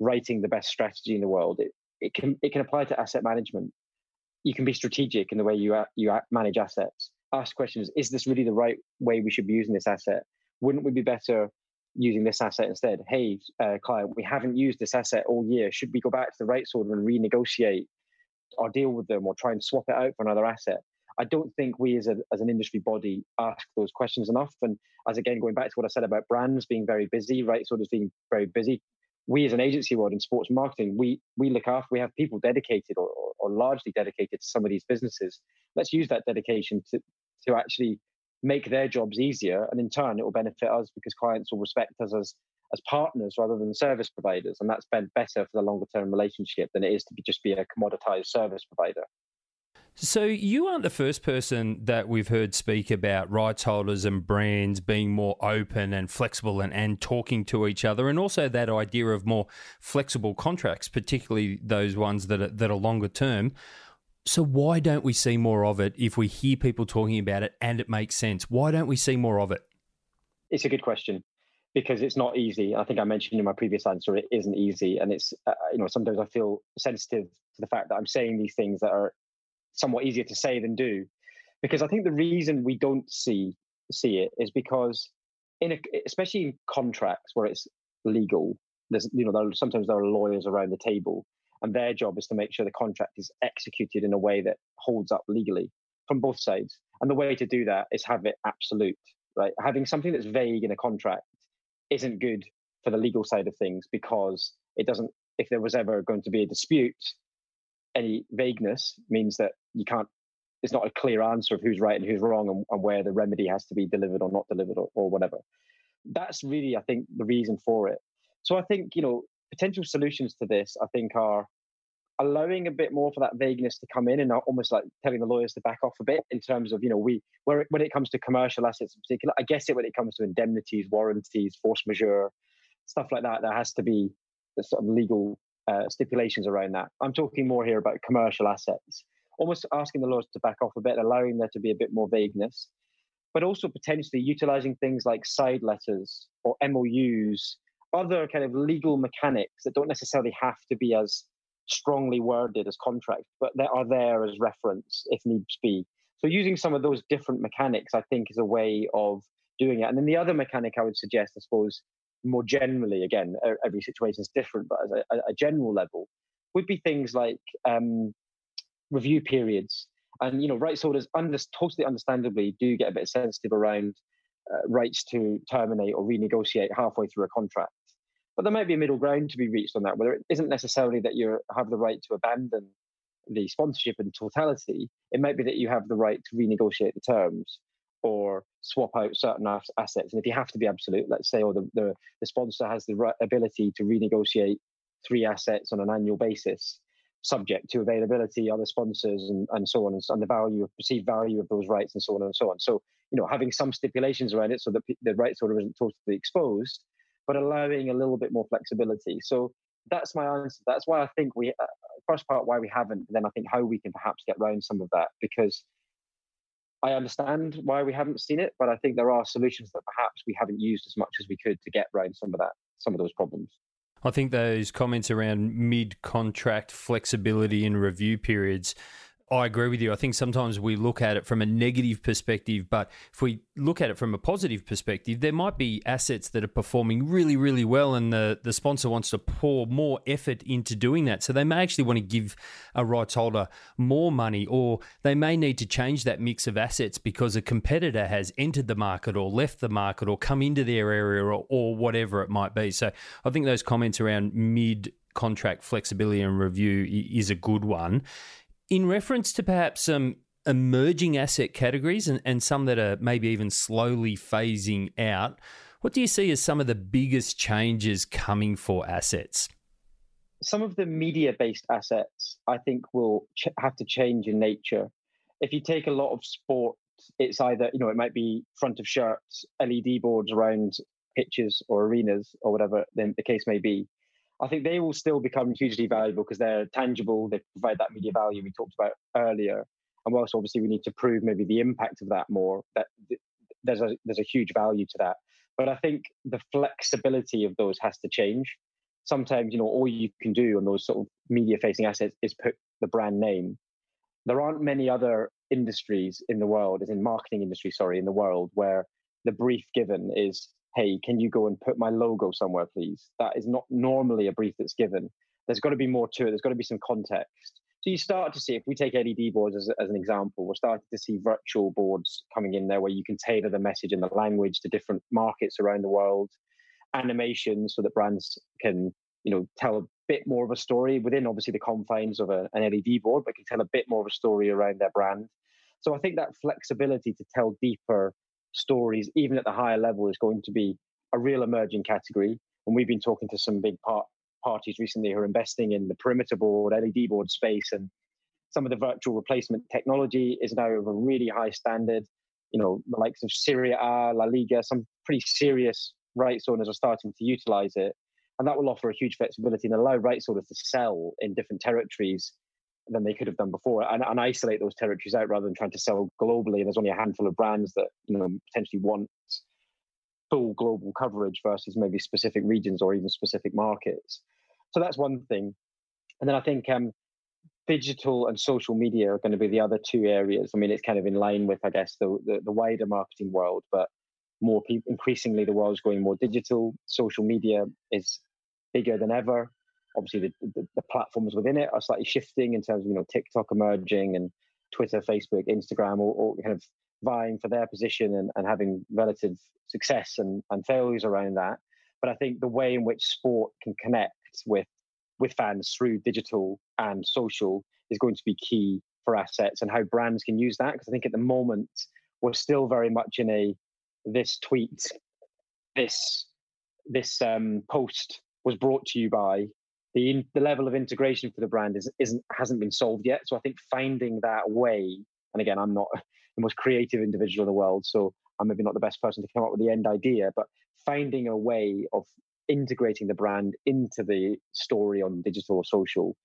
writing the best strategy in the world. It, it can it can apply to asset management. You can be strategic in the way you you manage assets ask questions is this really the right way we should be using this asset? Wouldn't we be better using this asset instead? Hey uh, client we haven't used this asset all year. Should we go back to the rights holder and renegotiate or deal with them or try and swap it out for another asset? I don't think we as, a, as an industry body ask those questions enough. And as again going back to what i said about brands being very busy rights holders being very busy we as an agency world in sports marketing we we look after we have people dedicated or, or largely dedicated to some of these businesses. Let's use that dedication to to actually make their jobs easier. And in turn, it will benefit us because clients will respect us as, as partners rather than service providers. And that's been better for the longer term relationship than it is to be, just be a commoditized service provider. So, you aren't the first person that we've heard speak about rights holders and brands being more open and flexible and, and talking to each other, and also that idea of more flexible contracts, particularly those ones that are, that are longer term. So, why don't we see more of it if we hear people talking about it and it makes sense? Why don't we see more of it? It's a good question because it's not easy. I think I mentioned in my previous answer it isn't easy, and it's uh, you know sometimes I feel sensitive to the fact that I'm saying these things that are somewhat easier to say than do because i think the reason we don't see see it is because in a, especially in contracts where it's legal there's you know there sometimes there are lawyers around the table and their job is to make sure the contract is executed in a way that holds up legally from both sides. And the way to do that is have it absolute right? Having something that's vague in a contract isn't good for the legal side of things because it doesn't if there was ever going to be a dispute any vagueness means that you can't it's not a clear answer of who's right and who's wrong and, and where the remedy has to be delivered or not delivered or, or, whatever. That's really i think the reason for it. So i think you know potential solutions to this i think are allowing a bit more for that vagueness to come in and almost like telling the lawyers to back off a bit in terms of you know we where when it comes to commercial assets in particular i guess it when it comes to indemnities warranties force majeure stuff like that there has to be sort of legal uh, stipulations around that. I'm talking more here about commercial assets, almost asking the lawyers to back off a bit, allowing there to be a bit more vagueness, but also potentially utilizing things like side letters or MOUs, other kind of legal mechanics that don't necessarily have to be as strongly worded as contracts, but that are there as reference if needs be. So using some of those different mechanics, I think, is a way of doing it. And then the other mechanic I would suggest, I suppose, more generally, again, every situation is different, but as a, a general level, would be things like um, review periods. And you know, rights holders, under, totally understandably, do get a bit sensitive around uh, rights to terminate or renegotiate halfway through a contract. But there might be a middle ground to be reached on that, whether it isn't necessarily that you have the right to abandon the sponsorship in totality. It might be that you have the right to renegotiate the terms or swap out certain assets. And if you have to be absolute, let's say, or the, the, the sponsor has the right ability to renegotiate three assets on an annual basis, subject to availability, other sponsors, and, and so on, and, and the value of perceived value of those rights, and so on and so on. So, you know, having some stipulations around it so that the rights holder isn't totally exposed, but allowing a little bit more flexibility. So that's my answer. That's why I think we, uh, first part, why we haven't, then I think how we can perhaps get around some of that because I understand why we haven't seen it, but I think there are solutions that perhaps we haven't used as much as we could to get around some of that, some of those problems. I think those comments around mid contract flexibility and review periods I agree with you. I think sometimes we look at it from a negative perspective, but if we look at it from a positive perspective, there might be assets that are performing really, really well, and the, the sponsor wants to pour more effort into doing that. So they may actually want to give a rights holder more money, or they may need to change that mix of assets because a competitor has entered the market or left the market or come into their area or, or whatever it might be. So I think those comments around mid contract flexibility and review is a good one in reference to perhaps some emerging asset categories and, and some that are maybe even slowly phasing out, what do you see as some of the biggest changes coming for assets? Some of the media based assets, I think, will ch- have to change in nature. If you take a lot of sport, it's either, you know, it might be front of shirts, LED boards around pitches or arenas or whatever the case may be. I think they will still become hugely valuable because they're tangible. They provide that media value we talked about earlier. And whilst obviously we need to prove maybe the impact of that more, that there's a there's a huge value to that. But I think the flexibility of those has to change. Sometimes, you know, all you can do on those sort of media facing assets is put the brand name. There aren't many other industries in the world, as in marketing industry, sorry, in the world where the brief given is hey, can you go and put my logo somewhere, please? That is not normally a brief that's given. There's got to be more to it. There's got to be some context. So you start to see, if we take LED boards as, as an example, we're starting to see virtual boards coming in there where you can tailor the message and the language to different markets around the world, animations so that brands can, you know, tell a bit more of a story within obviously the confines of a, an LED board, but can tell a bit more of a story around their brand. So I think that flexibility to tell deeper stories, even at the higher level, is going to be a real emerging category. And we've been talking to some big part, parties recently who are investing in the perimeter board, LED board space, and some of the virtual replacement technology is now of a really high standard. You know, the likes of Serie A, La Liga, some pretty serious rights owners are starting to utilize it. And that will offer a huge flexibility and allow rights owners to sell in different territories than they could have done before and, and isolate those territories out rather than trying to sell globally. And There's only a handful of brands that, you know, potentially want full global coverage versus maybe specific regions or even specific markets. So that's one thing. And then I think um, digital and social media are going to be the other two areas. I mean, it's kind of in line with, I guess, the, the, the wider marketing world, but more people, increasingly the world's going more digital. Social media is bigger than ever. Obviously, the, the, the platforms within it are slightly shifting in terms of, you know, TikTok emerging and Twitter, Facebook, Instagram, all, all kind of vying for their position and, and having relative success and, and failures around that. But I think the way in which sport can connect with with fans through digital and social is going to be key for assets and how brands can use that. Because I think at the moment we're still very much in a this tweet, this this um, post was brought to you by the the level of integration for the brand is isn't hasn't been solved yet. So I think finding that way, and again, I'm not <laughs> the most creative individual in the world, so I'm maybe not the best person to come up with the end idea, but finding a way of integrating the brand into the story on digital or social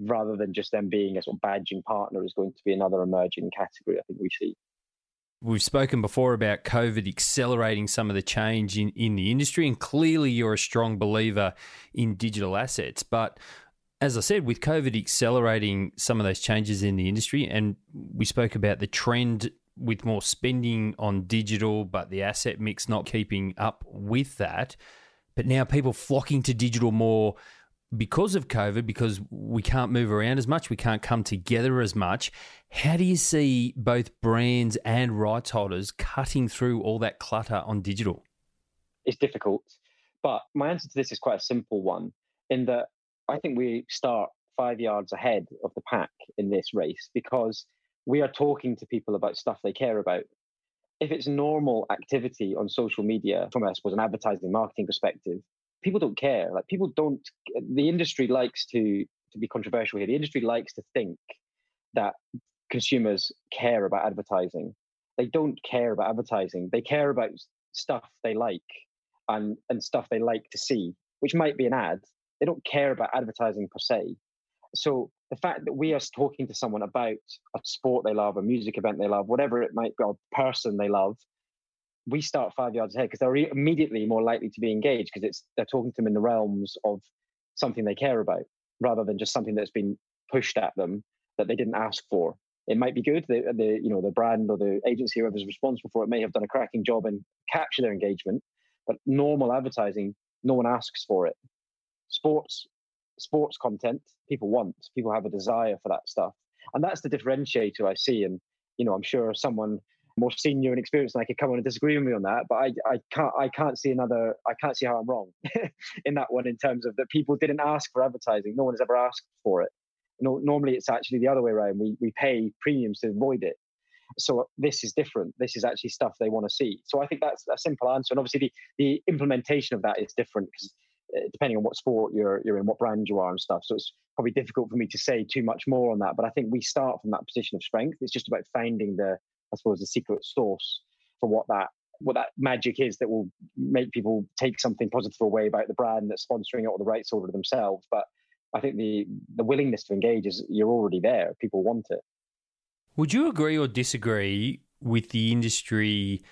rather than just them being a sort of badging partner is going to be another emerging category I think we see. We've spoken before about COVID accelerating some of the change in, in the industry, and clearly you're a strong believer in digital assets. But as I said, with COVID accelerating some of those changes in the industry, and we spoke about the trend with more spending on digital, but the asset mix not keeping up with that. But now people flocking to digital more because of COVID, because we can't move around as much, we can't come together as much. How do you see both brands and rights holders cutting through all that clutter on digital? It's difficult, but my answer to this is quite a simple one in that I think we start five yards ahead of the pack in this race because we are talking to people about stuff they care about. If it's normal activity on social media from, I suppose, an advertising marketing perspective, people don't care. Like people don't. The industry likes to to be controversial here. The industry likes to think that consumers care about advertising. They don't care about advertising. They care about stuff they like and and stuff they like to see, which might be an ad. They don't care about advertising per se. So the fact that we are talking to someone about a sport they love, a music event they love, whatever it might be, a person they love, we start five yards ahead because they're immediately more likely to be engaged because it's they're talking to them in the realms of something they care about rather than just something that's been pushed at them that they didn't ask for. It might be good. The, the you know the brand or the agency whoever's responsible for it may have done a cracking job and capture their engagement, but normal advertising, no one asks for it. Sports sports content people want. People have a desire for that stuff, and that's the differentiator I see. And you know, I'm sure someone more senior and experienced and I could come on and disagree with me on that. But I, I can't I can't see another I can't see how I'm wrong <laughs> in that one in terms of that people didn't ask for advertising. No one has ever asked for it. No, normally it's actually the other way around. We we pay premiums to avoid it. So this is different. This is actually stuff they want to see. So I think that's a simple answer. And obviously the, the implementation of that is different because uh, depending on what sport you're you're in, what brand you are and stuff. So it's probably difficult for me to say too much more on that. But I think we start from that position of strength. It's just about finding the I suppose, the secret source for what that what that magic is that will make people take something positive away about the brand that's sponsoring it or the rights over themselves. But I think the the willingness to engage is you're already there. People want it. Would you agree or disagree with the industry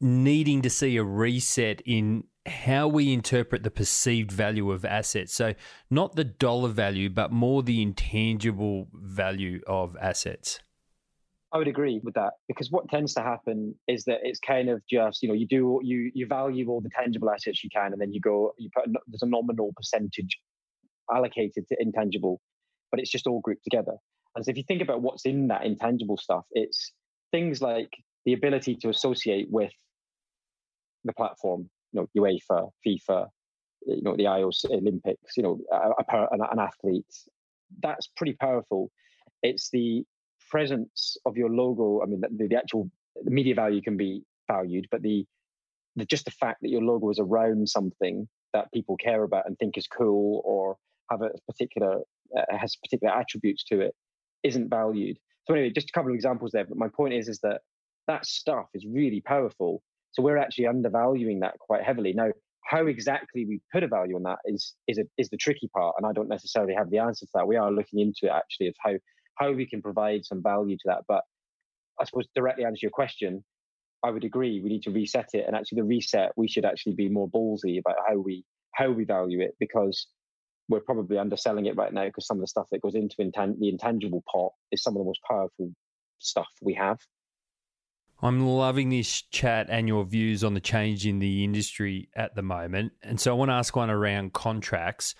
needing to see a reset in how we interpret the perceived value of assets? So, not the dollar value, but more the intangible value of assets. I would agree with that because what tends to happen is that it's kind of just you know you do you you value all the tangible assets you can and then you go you put there's a nominal percentage allocated to intangible, but it's just all grouped together. And so if you think about what's in that intangible stuff, it's things like the ability to associate with the platform, you know, UEFA, FIFA, you know, the IOC Olympics, you know, a, a, an athlete. That's pretty powerful. It's the presence of your logo, I mean, the, the actual media value can be valued, but the, the just the fact that your logo is around something that people care about and think is cool or have a particular uh, has particular attributes to it isn't valued. So anyway, just a couple of examples there. But my point is, is that that stuff is really powerful. So we're actually undervaluing that quite heavily. Now, how exactly we put a value on that is is a, is the tricky part, and I don't necessarily have the answer to that. We are looking into it actually of how how we can provide some value to that. But I suppose directly answer your question, I would agree. We need to reset it, and actually the reset we should actually be more ballsy about how we how we value it because we're probably underselling it right now because some of the stuff that goes into intan- the intangible pot is some of the most powerful stuff we have. I'm loving this chat and your views on the change in the industry at the moment. And so I want to ask one around contracts.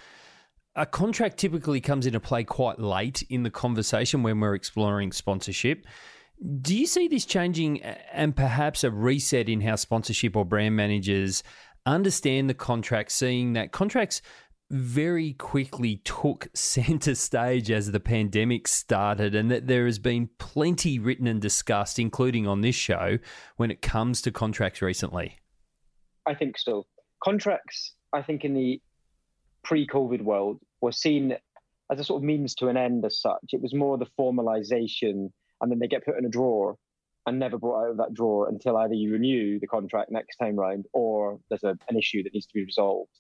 A contract typically comes into play quite late in the conversation when we're exploring sponsorship. Do you see this changing and perhaps a reset in how sponsorship or brand managers understand the contract, seeing that contracts very quickly took <laughs> center stage as the pandemic started, and that there has been plenty written and discussed, including on this show, when it comes to contracts recently? I think so. Contracts, I think, in the pre COVID world were seen as a sort of means to an end as such. It was more the formalization, and then they get put in a drawer and never brought out of that drawer until either you renew the contract next time round or there's a, an issue that needs to be resolved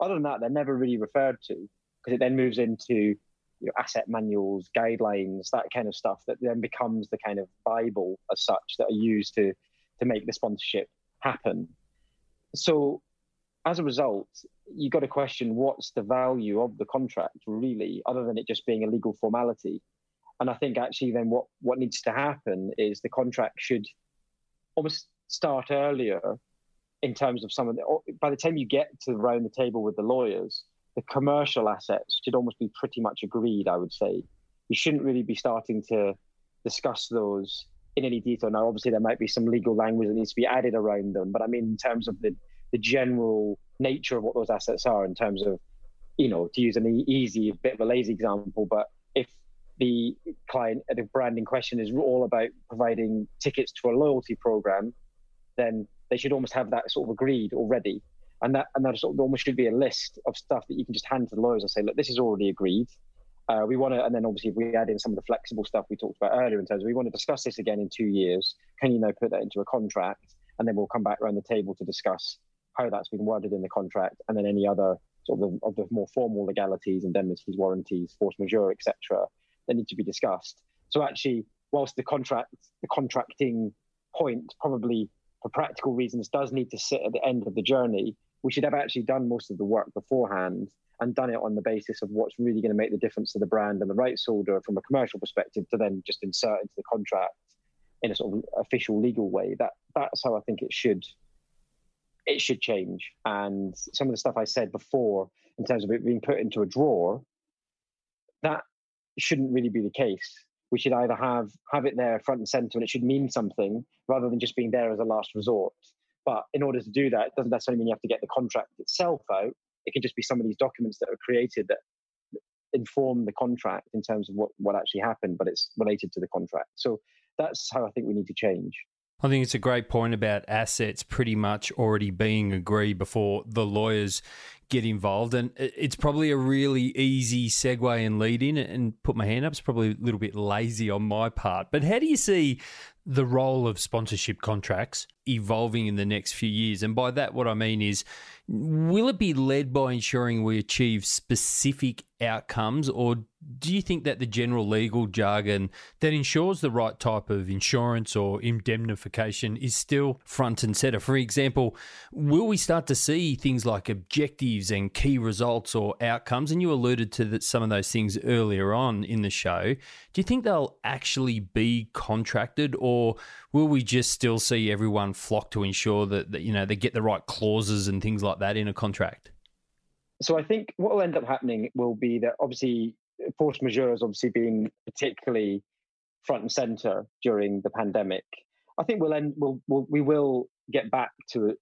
other than that, they're never really referred to because it then moves into you know, asset manuals, guidelines, that kind of stuff that then becomes the kind of Bible as such that are used to to make the sponsorship happen. So as a result, you've got to question what's the value of the contract really, other than it just being a legal formality. And I think actually then what, what needs to happen is the contract should almost start earlier in terms of some of the, by the time you get to around the table with the lawyers, the commercial assets should almost be pretty much agreed, I would say. You shouldn't really be starting to discuss those in any detail. Now, obviously, there might be some legal language that needs to be added around them, but I mean, in terms of the, the general nature of what those assets are, in terms of, you know, to use an easy, bit of a lazy example, but if the client, the brand in question is all about providing tickets to a loyalty program, then they should almost have that sort of agreed already. And that and that sort of almost should be a list of stuff that you can just hand to the lawyers and say, look, this is already agreed. Uh, we want to, and then obviously if we add in some of the flexible stuff we talked about earlier in terms of we want to discuss this again in two years. Can you now put that into a contract? And then we'll come back around the table to discuss how that's been worded in the contract, and then any other sort of the, of the more formal legalities, indemnities, warranties, force majeure, etc. that need to be discussed. So actually, whilst the contract, the contracting point probably for practical reasons does need to sit at the end of the journey, we should have actually done most of the work beforehand and done it on the basis of what's really going to make the difference to the brand and the rights holder from a commercial perspective to then just insert into the contract in a sort of official legal way. That that's how I think it should it should change. And some of the stuff I said before in terms of it being put into a drawer, that shouldn't really be the case we should either have have it there front and center and it should mean something rather than just being there as a last resort. But in order to do that, it doesn't necessarily mean you have to get the contract itself out. It can just be some of these documents that are created that inform the contract in terms of what, what actually happened, but it's related to the contract. So that's how I think we need to change. I think it's a great point about assets pretty much already being agreed before the lawyers get involved. And it's probably a really easy segue and lead in and put my hand up. It's probably a little bit lazy on my part. But how do you see the role of sponsorship contracts evolving in the next few years? And by that, what I mean is, will it be led by ensuring we achieve specific outcomes, or do you think that the general legal jargon that ensures the right type of insurance or indemnification is still front and center? For example, will we start to see things like objectives and key results or outcomes? And you alluded to that some of those things earlier on in the show. Do you think they'll actually be contracted, or will we just still see everyone flock to ensure that, that you know they get the right clauses and things like that in a contract? So I think what will end up happening will be that obviously force majeure has obviously been particularly front and center during the pandemic. I think we'll end we'll, we'll we will get back to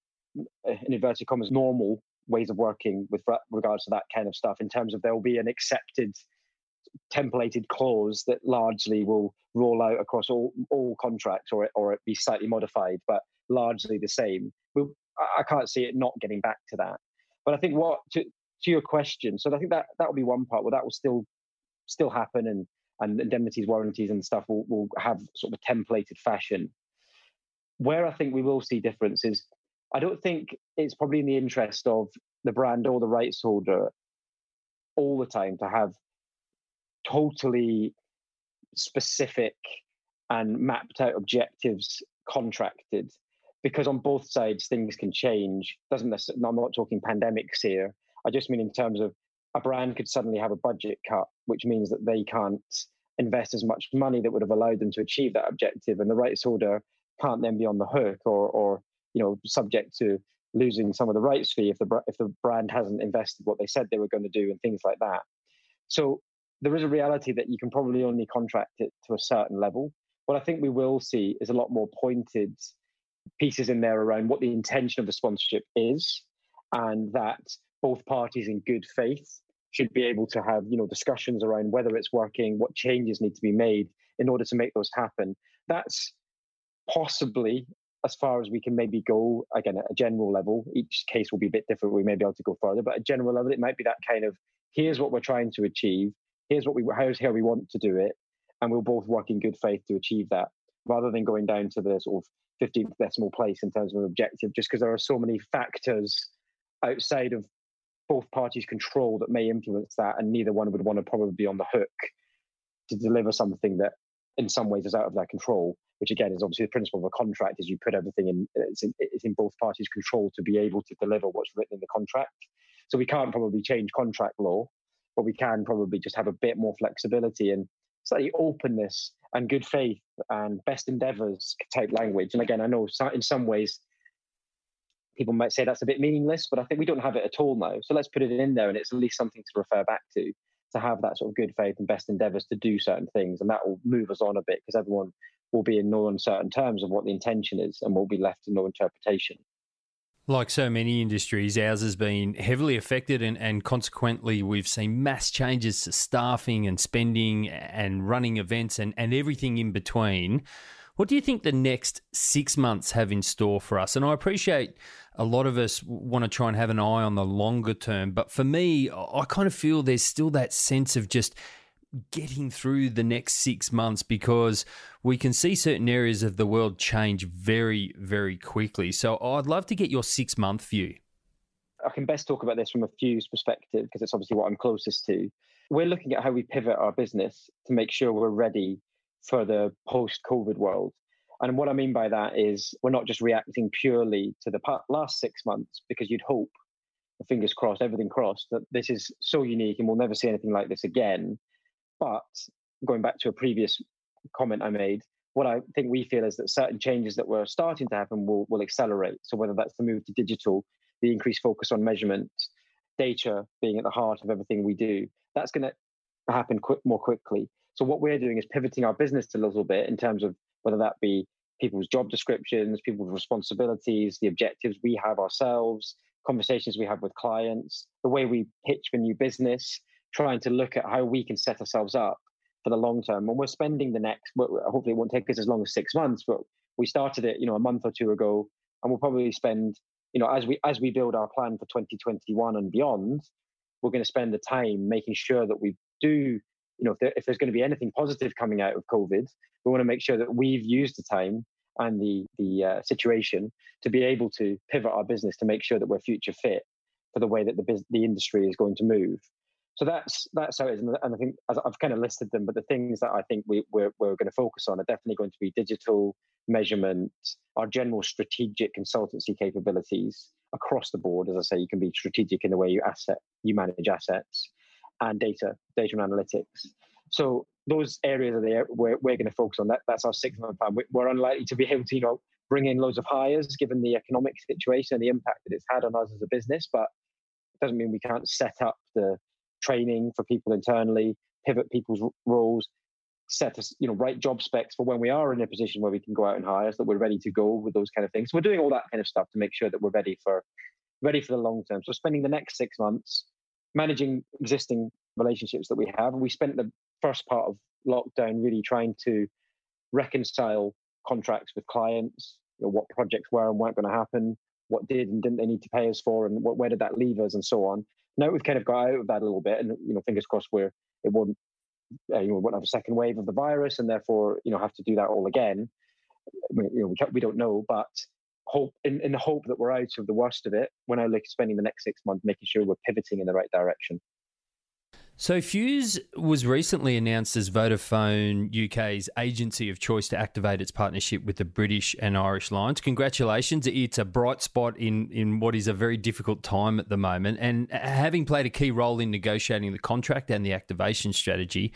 uh, in inverted commas normal ways of working with regards to that kind of stuff in terms of there will be an accepted templated clause that largely will roll out across all, all contracts or, or it be slightly modified, but largely the same. We'll, I can't see it not getting back to that. But I think what to, to your question, so I think that that will be one part where that will still still happen, and and indemnities, warranties, and stuff will, will have sort of a templated fashion. Where I think we will see differences, I don't think it's probably in the interest of the brand or the rights holder all the time to have totally specific and mapped out objectives contracted. Because on both sides things can change. Doesn't necessarily i'm not talking pandemics here. I just mean in terms of a brand could suddenly have a budget cut which means that they can't invest as much money that would have allowed them to achieve that objective and the rights holder can't then be on the hook or or you know subject to losing some of the rights fee if the if the brand hasn't invested what they said they were going to do and things like that. So there is a reality that you can probably only contract it to a certain level. What I think we will see is a lot more pointed pieces in there around what the intention of the sponsorship is, and that both parties in good faith should be able to have you know discussions around whether it's working, what changes need to be made in order to make those happen. That's possibly as far as we can maybe go again at a general level. Each case will be a bit different. We may be able to go further but at a general level it might be that kind of here's what we're trying to achieve here's what we how's how we want to do it and we'll both work in good faith to achieve that rather than going down to the sort of 15th decimal place in terms of an objective just because there are so many factors outside of both parties control that may influence that and neither one would want to probably be on the hook to deliver something that in some ways is out of their control which again is obviously the principle of a contract is you put everything in it's, in it's in both parties control to be able to deliver what's written in the contract. So we can't probably change contract law but we can probably just have a bit more flexibility and slightly openness and good faith and best endeavors type language. And again, I know in some ways people might say that's a bit meaningless, but I think we don't have it at all now. So let's put it in there and it's at least something to refer back to, to have that sort of good faith and best endeavors to do certain things. And that will move us on a bit because everyone will be in no uncertain terms of what the intention is and we'll be left to no interpretation. Like so many industries, ours has been heavily affected, and, and consequently, we've seen mass changes to staffing and spending and running events and, and everything in between. What do you think the next six months have in store for us? And I appreciate a lot of us want to try and have an eye on the longer term, but for me, I kind of feel there's still that sense of just getting through the next six months because we can see certain areas of the world change very, very quickly. So I'd love to get your six month view. I can best talk about this from a Fuse perspective because it's obviously what I'm closest to. We're looking at how we pivot our business to make sure we're ready for the post COVID world. And what I mean by that is we're not just reacting purely to the last six months because you'd hope, fingers crossed, everything crossed, that this is so unique and we'll never see anything like this again. But going back to a previous comment I made, what I think we feel is that certain changes that were starting to happen will, will accelerate. So whether that's the move to digital, the increased focus on measurement, data being at the heart of everything we do, that's going to happen quick, more quickly. So what we're doing is pivoting our business a little bit in terms of whether that be people's job descriptions, people's responsibilities, the objectives we have ourselves, conversations we have with clients, the way we pitch for new business, trying to look at how we can set ourselves up for the long term. And we're spending the next, hopefully it won't take us as long as six months, but we started it, you know, a month or two ago, and we'll probably spend, you know, as we as we build our plan for 2021 and beyond, we're going to spend the time making sure that we do, you know, if, there, if there's going to be anything positive coming out of COVID, we want to make sure that we've used the time and the the uh, situation to be able to pivot our business to make sure that we're future fit for the way that the business the industry is going to move so that's that's how it is. And i think i've kind of listed them but the things that i think we, we're, we're going to focus on are definitely going to be digital measurement our general strategic consultancy capabilities across the board. As i say you can be strategic in the way you asset you manage assets and data data and analytics. So those areas are there we're, we're going to focus on. That that's our six month plan. We're unlikely to be able to you know bring in loads of hires given the economic situation and the impact that it's had on us as a business but it doesn't mean we can't set up the training for people internally, pivot people's roles, set us, you know, write job specs for when we are in a position where we can go out and hire, so that we're ready to go with those kind of things. So we're doing all that kind of stuff to make sure that we're ready for ready for the long term. So spending the next six months managing existing relationships that we have. We spent the first part of lockdown really trying to reconcile contracts with clients, you know, what projects were and weren't going to happen, what did and didn't they need to pay us for, and what, where did that leave us, and so on now we've kind of got out of that a little bit, and you know, fingers crossed, where it won't uh, you know, won't have a second wave of the virus, and therefore, you know, have to do that all again. We, you know, we, we don't know, but hope in, in the hope that we're out of the worst of it. When I look spending the next six months making sure we're pivoting in the right direction. So, Fuse was recently announced as Vodafone UK's agency of choice to activate its partnership with the British and Irish Lions. Congratulations. It's a bright spot in, in what is a very difficult time at the moment. And uh, having played a key role in negotiating the contract and the activation strategy,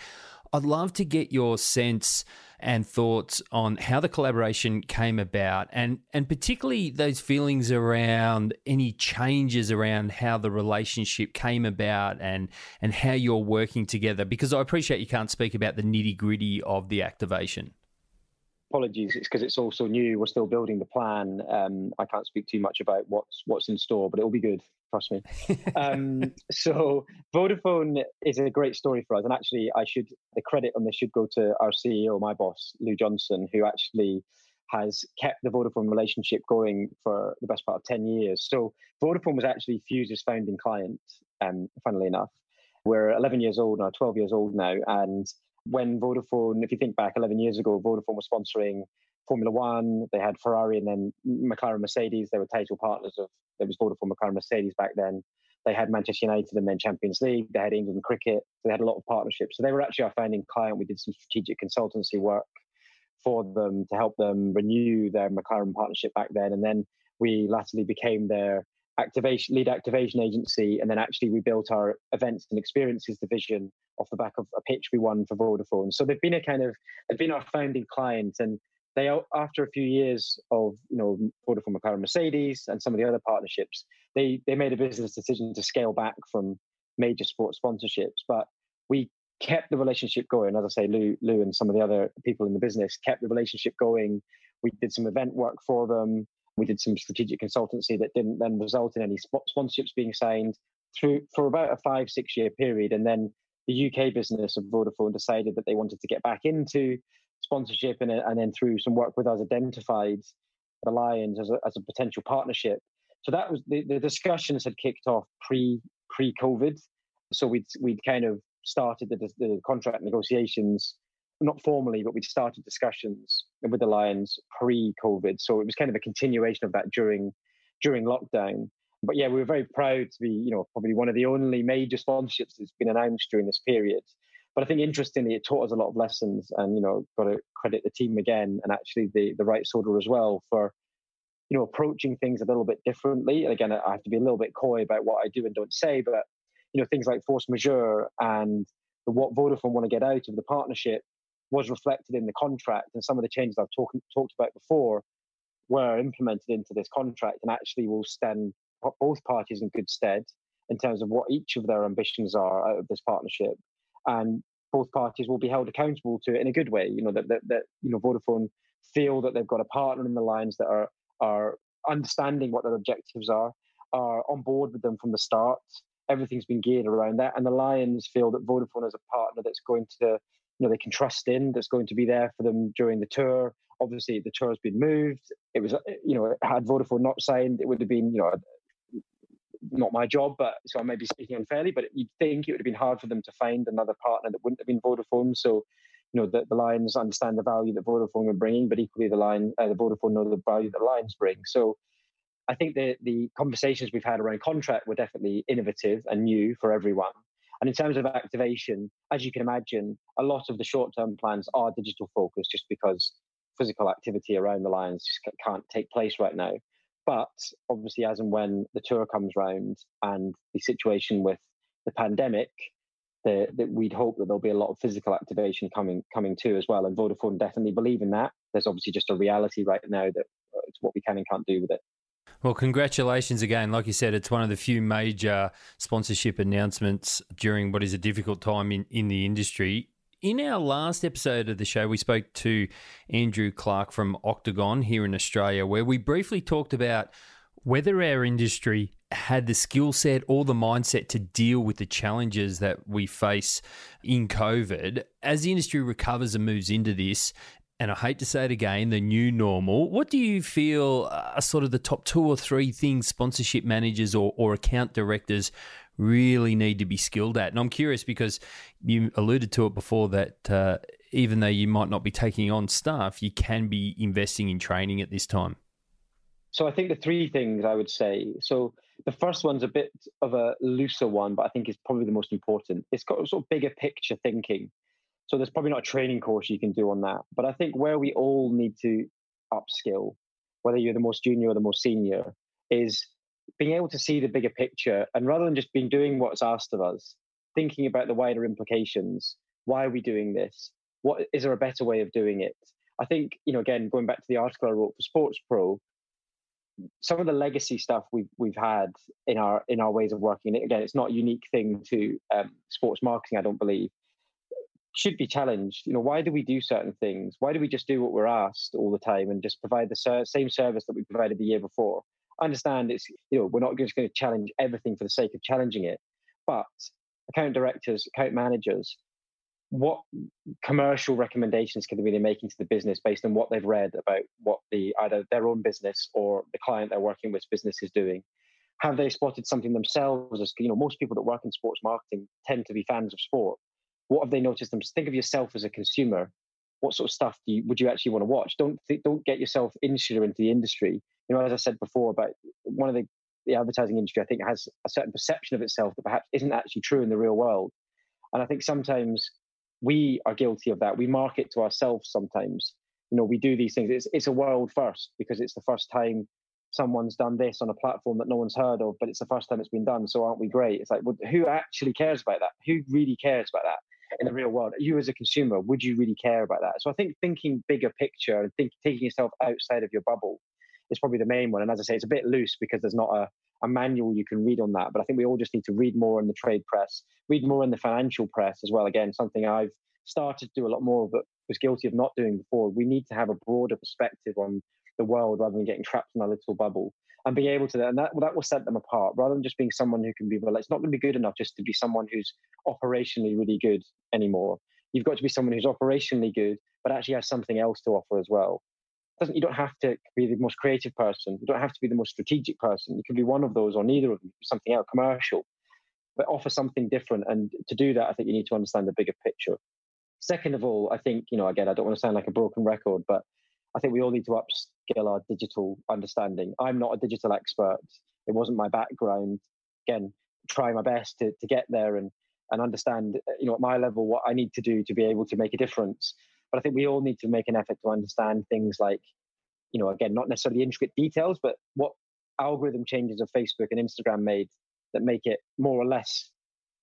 I'd love to get your sense and thoughts on how the collaboration came about and and particularly those feelings around any changes around how the relationship came about and and how you're working together because I appreciate you can't speak about the nitty-gritty of the activation apologies it's because it's also new we're still building the plan um, i can't speak too much about what's what's in store but it'll be good trust me. <laughs> Um, so vodafone is a great story for us and actually i should the credit on this should go to our ceo my boss lou johnson who actually has kept the vodafone relationship going for the best part of 10 years. So vodafone was actually fuse's founding client um, funnily enough. We're 11 years old now 12 years old now and when Vodafone, if you think back 11 years ago, Vodafone was sponsoring Formula One, they had Ferrari and then McLaren Mercedes. They were title partners of, there was Vodafone McLaren Mercedes back then. They had Manchester United and then Champions League. They had England cricket. So they had a lot of partnerships. So they were actually our founding client. We did some strategic consultancy work for them to help them renew their McLaren partnership back then. And then we latterly became their activation lead activation agency, and then actually we built our events and experiences division off the back of a pitch we won for Vodafone. So they've been a kind of they've been our founding client, and they after a few years of you know Vodafone, McLaren, Mercedes, and some of the other partnerships, they they made a business decision to scale back from major sports sponsorships, but we kept the relationship going. As I say, Lou, Lou, and some of the other people in the business kept the relationship going. We did some event work for them. We did some strategic consultancy that didn't then result in any sponsorships being signed through for about a five, six year period. And then the UK business of Vodafone decided that they wanted to get back into sponsorship and, and then through some work with us identified the Lions as a, as a potential partnership. So that was the, the discussions had kicked off pre pre COVID. So we'd we'd kind of started the, the contract negotiations not formally, but we'd started discussions with the Lions pre-COVID. So it was kind of a continuation of that during during lockdown. But yeah, we were very proud to be, you know, probably one of the only major sponsorships that's been announced during this period. But I think interestingly, it taught us a lot of lessons, and you know, got to credit the team again, and actually the the rights holder as well for, you know, approaching things a little bit differently. And again, I have to be a little bit coy about what I do and don't say, but you know, things like force majeure and the, what Vodafone want to get out of the partnership was reflected in the contract, and some of the changes I've talk, talked about before were implemented into this contract, and actually will stand both parties in good stead in terms of what each of their ambitions are out of this partnership, and both parties will be held accountable to it in a good way. You know that that, that you know Vodafone feel that they've got a partner in the Lions that are are understanding what their objectives are, are on board with them from the start. Everything's been geared around that, and the Lions feel that Vodafone is a partner that's going to you know they can trust in that's going to be there for them during the tour. Obviously, the tour has been moved. It was you know had Vodafone not signed, it would have been you know not my job, but so I may be speaking unfairly, but you'd think it would have been hard for them to find another partner that wouldn't have been Vodafone. So, you know, the, the Lions understand the value that Vodafone were bringing, but equally the line, uh, the Vodafone know the value that the Lions bring. So, I think the the conversations we've had around contract were definitely innovative and new for everyone. And in terms of activation, as you can imagine, a lot of the short term plans are digital focused just because physical activity around the Lions can't take place right now. But obviously, as and when the tour comes round and the situation with the pandemic, that we'd hope that there'll be a lot of physical activation coming coming too as well. And Vodafone definitely believe in that. There's obviously just a reality right now that uh, it's what we can and can't do with it. Well, congratulations again. Like you said, it's one of the few major sponsorship announcements during what is a difficult time in, in the industry. In our last episode of the show, we spoke to Andrew Clark from Octagon here in Australia, where we briefly talked about whether our industry had the skill set or the mindset to deal with the challenges that we face in COVID. As the industry recovers and moves into this, and I hate to say it again, the new normal. What do you feel are sort of the top two or three things sponsorship managers or, or account directors really need to be skilled at. And I'm curious because you alluded to it before that uh, even though you might not be taking on staff, you can be investing in training at this time. So I think the three things I would say. So the first one's a bit of a looser one, but I think is probably the most important. It's got sort of bigger picture thinking. So there's probably not a training course you can do on that. But I think where we all need to upskill, whether you're the most junior or the most senior, is being able to see the bigger picture and rather than just being doing what's asked of us, thinking about the wider implications. Why are we doing this? What is there a better way of doing it? I think, you know, again, going back to the article I wrote for Sports Pro, some of the legacy stuff we've we've had in our in our ways of working. And Again, it's not a unique thing to um, sports marketing. I don't believe should be challenged. You know, why do we do certain things? Why do we just do what we're asked all the time and just provide the ser- same service that we provided the year before? Understand it's you know we're not just going to challenge everything for the sake of challenging it, but account directors, account managers, what commercial recommendations can they be making to the business based on what they've read about what the either their own business or the client they're working with business is doing? Have they spotted something themselves? As you know, most people that work in sports marketing tend to be fans of sport. What have they noticed? Them think of yourself as a consumer. What sort of stuff do you, would you actually want to watch? Don't th- don't get yourself insular into the industry. You know, as I said before about one of the the advertising industry, I think has a certain perception of itself that perhaps isn't actually true in the real world. And I think sometimes we are guilty of that. We market to ourselves sometimes. You know, we do these things. It's it's a world first because it's the first time someone's done this on a platform that no one's heard of, but it's the first time it's been done. So aren't we great? It's like, well, who actually cares about that? Who really cares about that in the real world? You as a consumer, would you really care about that? So I think thinking bigger picture and think, taking yourself outside of your bubble is probably the main one. And as I say, it's a bit loose because there's not a, a manual you can read on that. But I think we all just need to read more in the trade press, read more in the financial press as well. Again, something I've started to do a lot more but was guilty of not doing before. We need to have a broader perspective on the world rather than getting trapped in a little bubble and being able to and that that will set them apart. Rather than just being someone who can be well it's not going to be good enough just to be someone who's operationally really good anymore. You've got to be someone who's operationally good but actually has something else to offer as well. Doesn't you don't have to be the most creative person. You don't have to be the most strategic person. You can be one of those or neither of them. Something else commercial. But offer something different and to do that i think you need to understand the bigger picture. Second of all i think you know again i don't want to sound like a broken record but i think we all need to upskill our digital understanding. I'm not a digital expert. It wasn't my background. Again try my best to, to get there and and understand uh, you know at my level what i need to do to be able to make a difference. But I think we all need to make an effort to understand things like, you know, again, not necessarily intricate details, but what algorithm changes of Facebook and Instagram made that make it more or less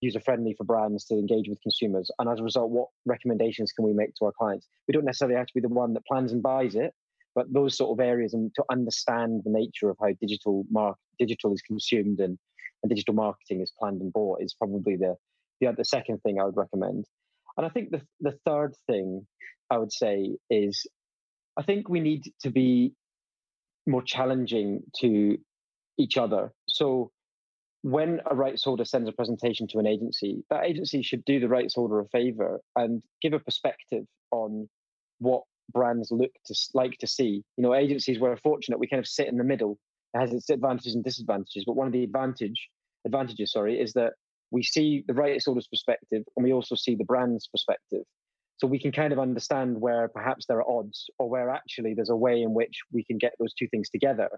user friendly for brands to engage with consumers. And as a result, what recommendations can we make to our clients? We don't necessarily have to be the one that plans and buys it, but those sort of areas and to understand the nature of how digital mark digital is consumed and, and digital marketing is planned and bought is probably the, the the second thing I would recommend. And I think the the third thing I would say is I think we need to be more challenging to each other. So when a rights holder sends a presentation to an agency, that agency should do the rights holder a favor and give a perspective on what brands look to like to see. You know, agencies we're fortunate we kind of sit in the middle. It has its advantages and disadvantages, but one of the advantage advantages, sorry, is that we see the rights holder's perspective and we also see the brand's perspective. So we can kind of understand where perhaps there are odds or where actually there's a way in which we can get those two things together.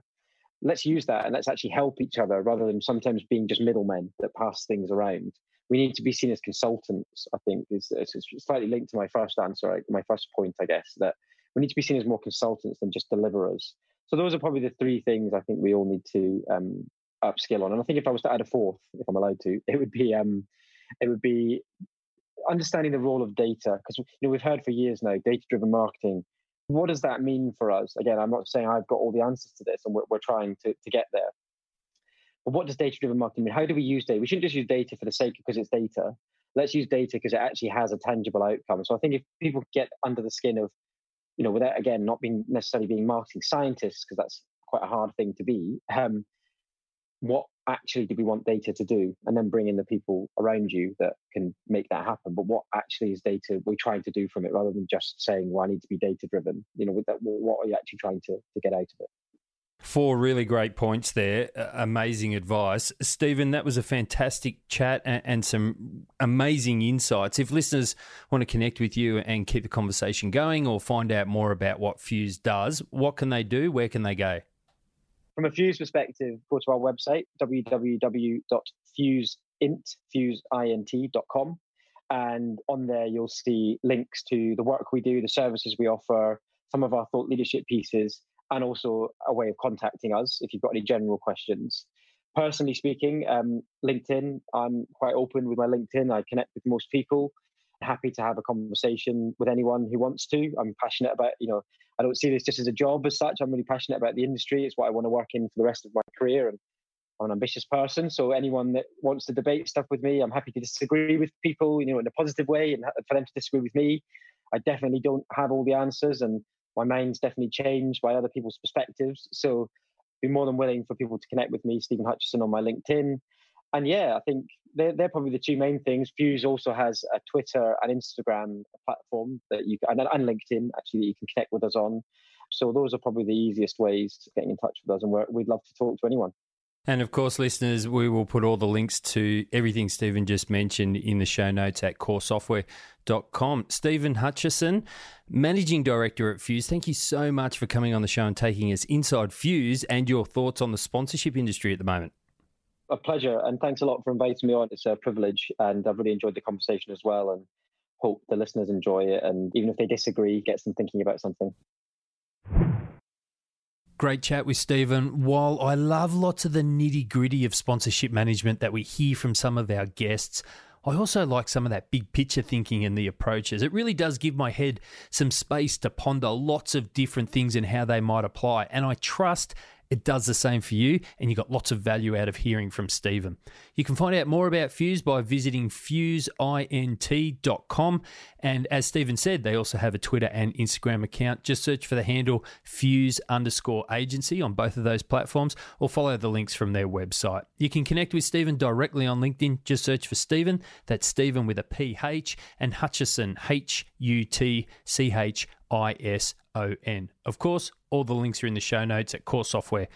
Let's use that and let's actually help each other rather than sometimes being just middlemen that pass things around. We need to be seen as consultants, I think, is, slightly linked to my first answer, my first point, I guess, that we need to be seen as more consultants than just deliverers. So those are probably the three things I think we all need to um, upskill on. And I think if I was to add a fourth, if I'm allowed to, <laughs> it would be um, it would be understanding the role of data because you know we've heard for years now data driven marketing what does that mean for us? Again i'm not saying i've got all the answers to this and we're, we're trying to, to get there. But what does data driven marketing mean? How do we use data? We shouldn't just use data for the sake of because it's data. Let's use data because it actually has a tangible outcome. So i think if people get under the skin of you know without again not being necessarily being marketing scientists because that's quite a hard thing to be um, what actually do we want data to do and then bring in the people around you that can make that happen but what actually is data we're trying to do from it rather than just saying well i need to be data driven you know that, what are you actually trying to, to get out of it Four really great points there. Uh, amazing advice. Stephen, that was a fantastic chat and, and, some amazing insights. If listeners want to connect with you and keep the conversation going or find out more about what Fuse does, what can they do? Where can they go? From a Fuse perspective, go to our website, www.fuseint.com. And on there, you'll see links to the work we do, the services we offer, some of our thought leadership pieces, and also a way of contacting us if you've got any general questions. Personally speaking, um, LinkedIn, I'm quite open with my LinkedIn. I connect with most people. Happy to have a conversation with anyone who wants to. I'm passionate about, you know, I don't see this just as a job as such. I'm really passionate about the industry. It's what I want to work in for the rest of my career. And I'm an ambitious person. So anyone that wants to debate stuff with me, I'm happy to disagree with people, you know, in a positive way and for them to disagree with me. I definitely don't have all the answers and my mind's definitely changed by other people's perspectives. So be more than willing for people to connect with me, Stephen Hutchison on my LinkedIn. And yeah, I think they're, they're probably the two main things. Fuse also has a Twitter and Instagram platform that you can, and, and LinkedIn actually that you can connect with us on. So those are probably the easiest ways to getting in touch with us, and we'd love to talk to anyone. And of course, listeners, we will put all the links to everything Stephen just mentioned in the show notes at coresoftware.com. Stephen Hutchison, Managing Director at Fuse, thank you so much for coming on the show and taking us inside Fuse and your thoughts on the sponsorship industry at the moment. A pleasure. And thanks a lot for inviting me on. It's a privilege. And I've really enjoyed the conversation as well. And hope the listeners enjoy it. And even if they disagree, gets them thinking about something. Great chat with Stephen. While I love lots of the nitty gritty of sponsorship management that we hear from some of our guests, I also like some of that big picture thinking and the approaches. It really does give my head some space to ponder lots of different things and how they might apply. And I trust it does the same for you, and you got lots of value out of hearing from Stephen. You can find out more about Fuse by visiting fuseint.com. And as Stephen said, they also have a Twitter and Instagram account. Just search for the handle Fuse underscore agency on both of those platforms or follow the links from their website. You can connect with Stephen directly on LinkedIn. Just search for Stephen. That's Stephen with a PH and Hutchison, H U T C H I S O N. Of course, all the links are in the show notes at coresoftware.com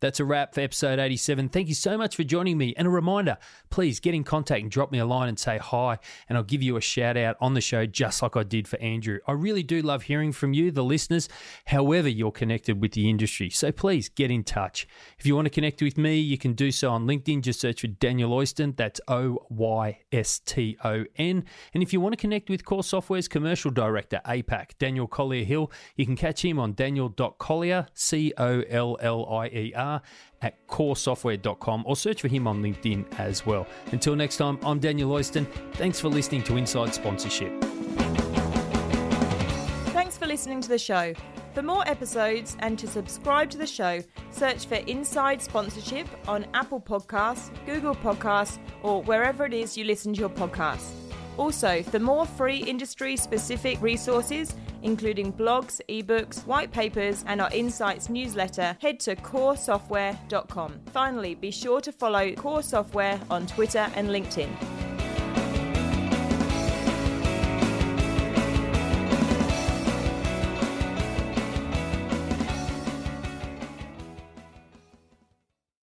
That's a wrap for episode 87. Thank you so much for joining me. And a reminder please get in contact and drop me a line and say hi, and I'll give you a shout out on the show, just like I did for Andrew. I really do love hearing from you, the listeners, however you're connected with the industry. So please get in touch. If you want to connect with me, you can do so on LinkedIn. Just search for Daniel Oyston. That's O Y S T O N. And if you want to connect with Core Software's commercial director, APAC, Daniel Collier Hill, you can catch him on daniel.collier, C O L L L I E R, at coresoftware.com or search for him on LinkedIn as well. Until next time, I'm Daniel Oyston. Thanks for listening to Inside Sponsorship. Thanks for listening to the show. For more episodes and to subscribe to the show, search for Inside Sponsorship on Apple Podcasts, Google Podcasts, or wherever it is you listen to your podcasts. Also, for more free industry specific resources, including blogs, ebooks, white papers, and our Insights newsletter, head to coresoftware.com. Finally, be sure to follow Core Software on Twitter and LinkedIn.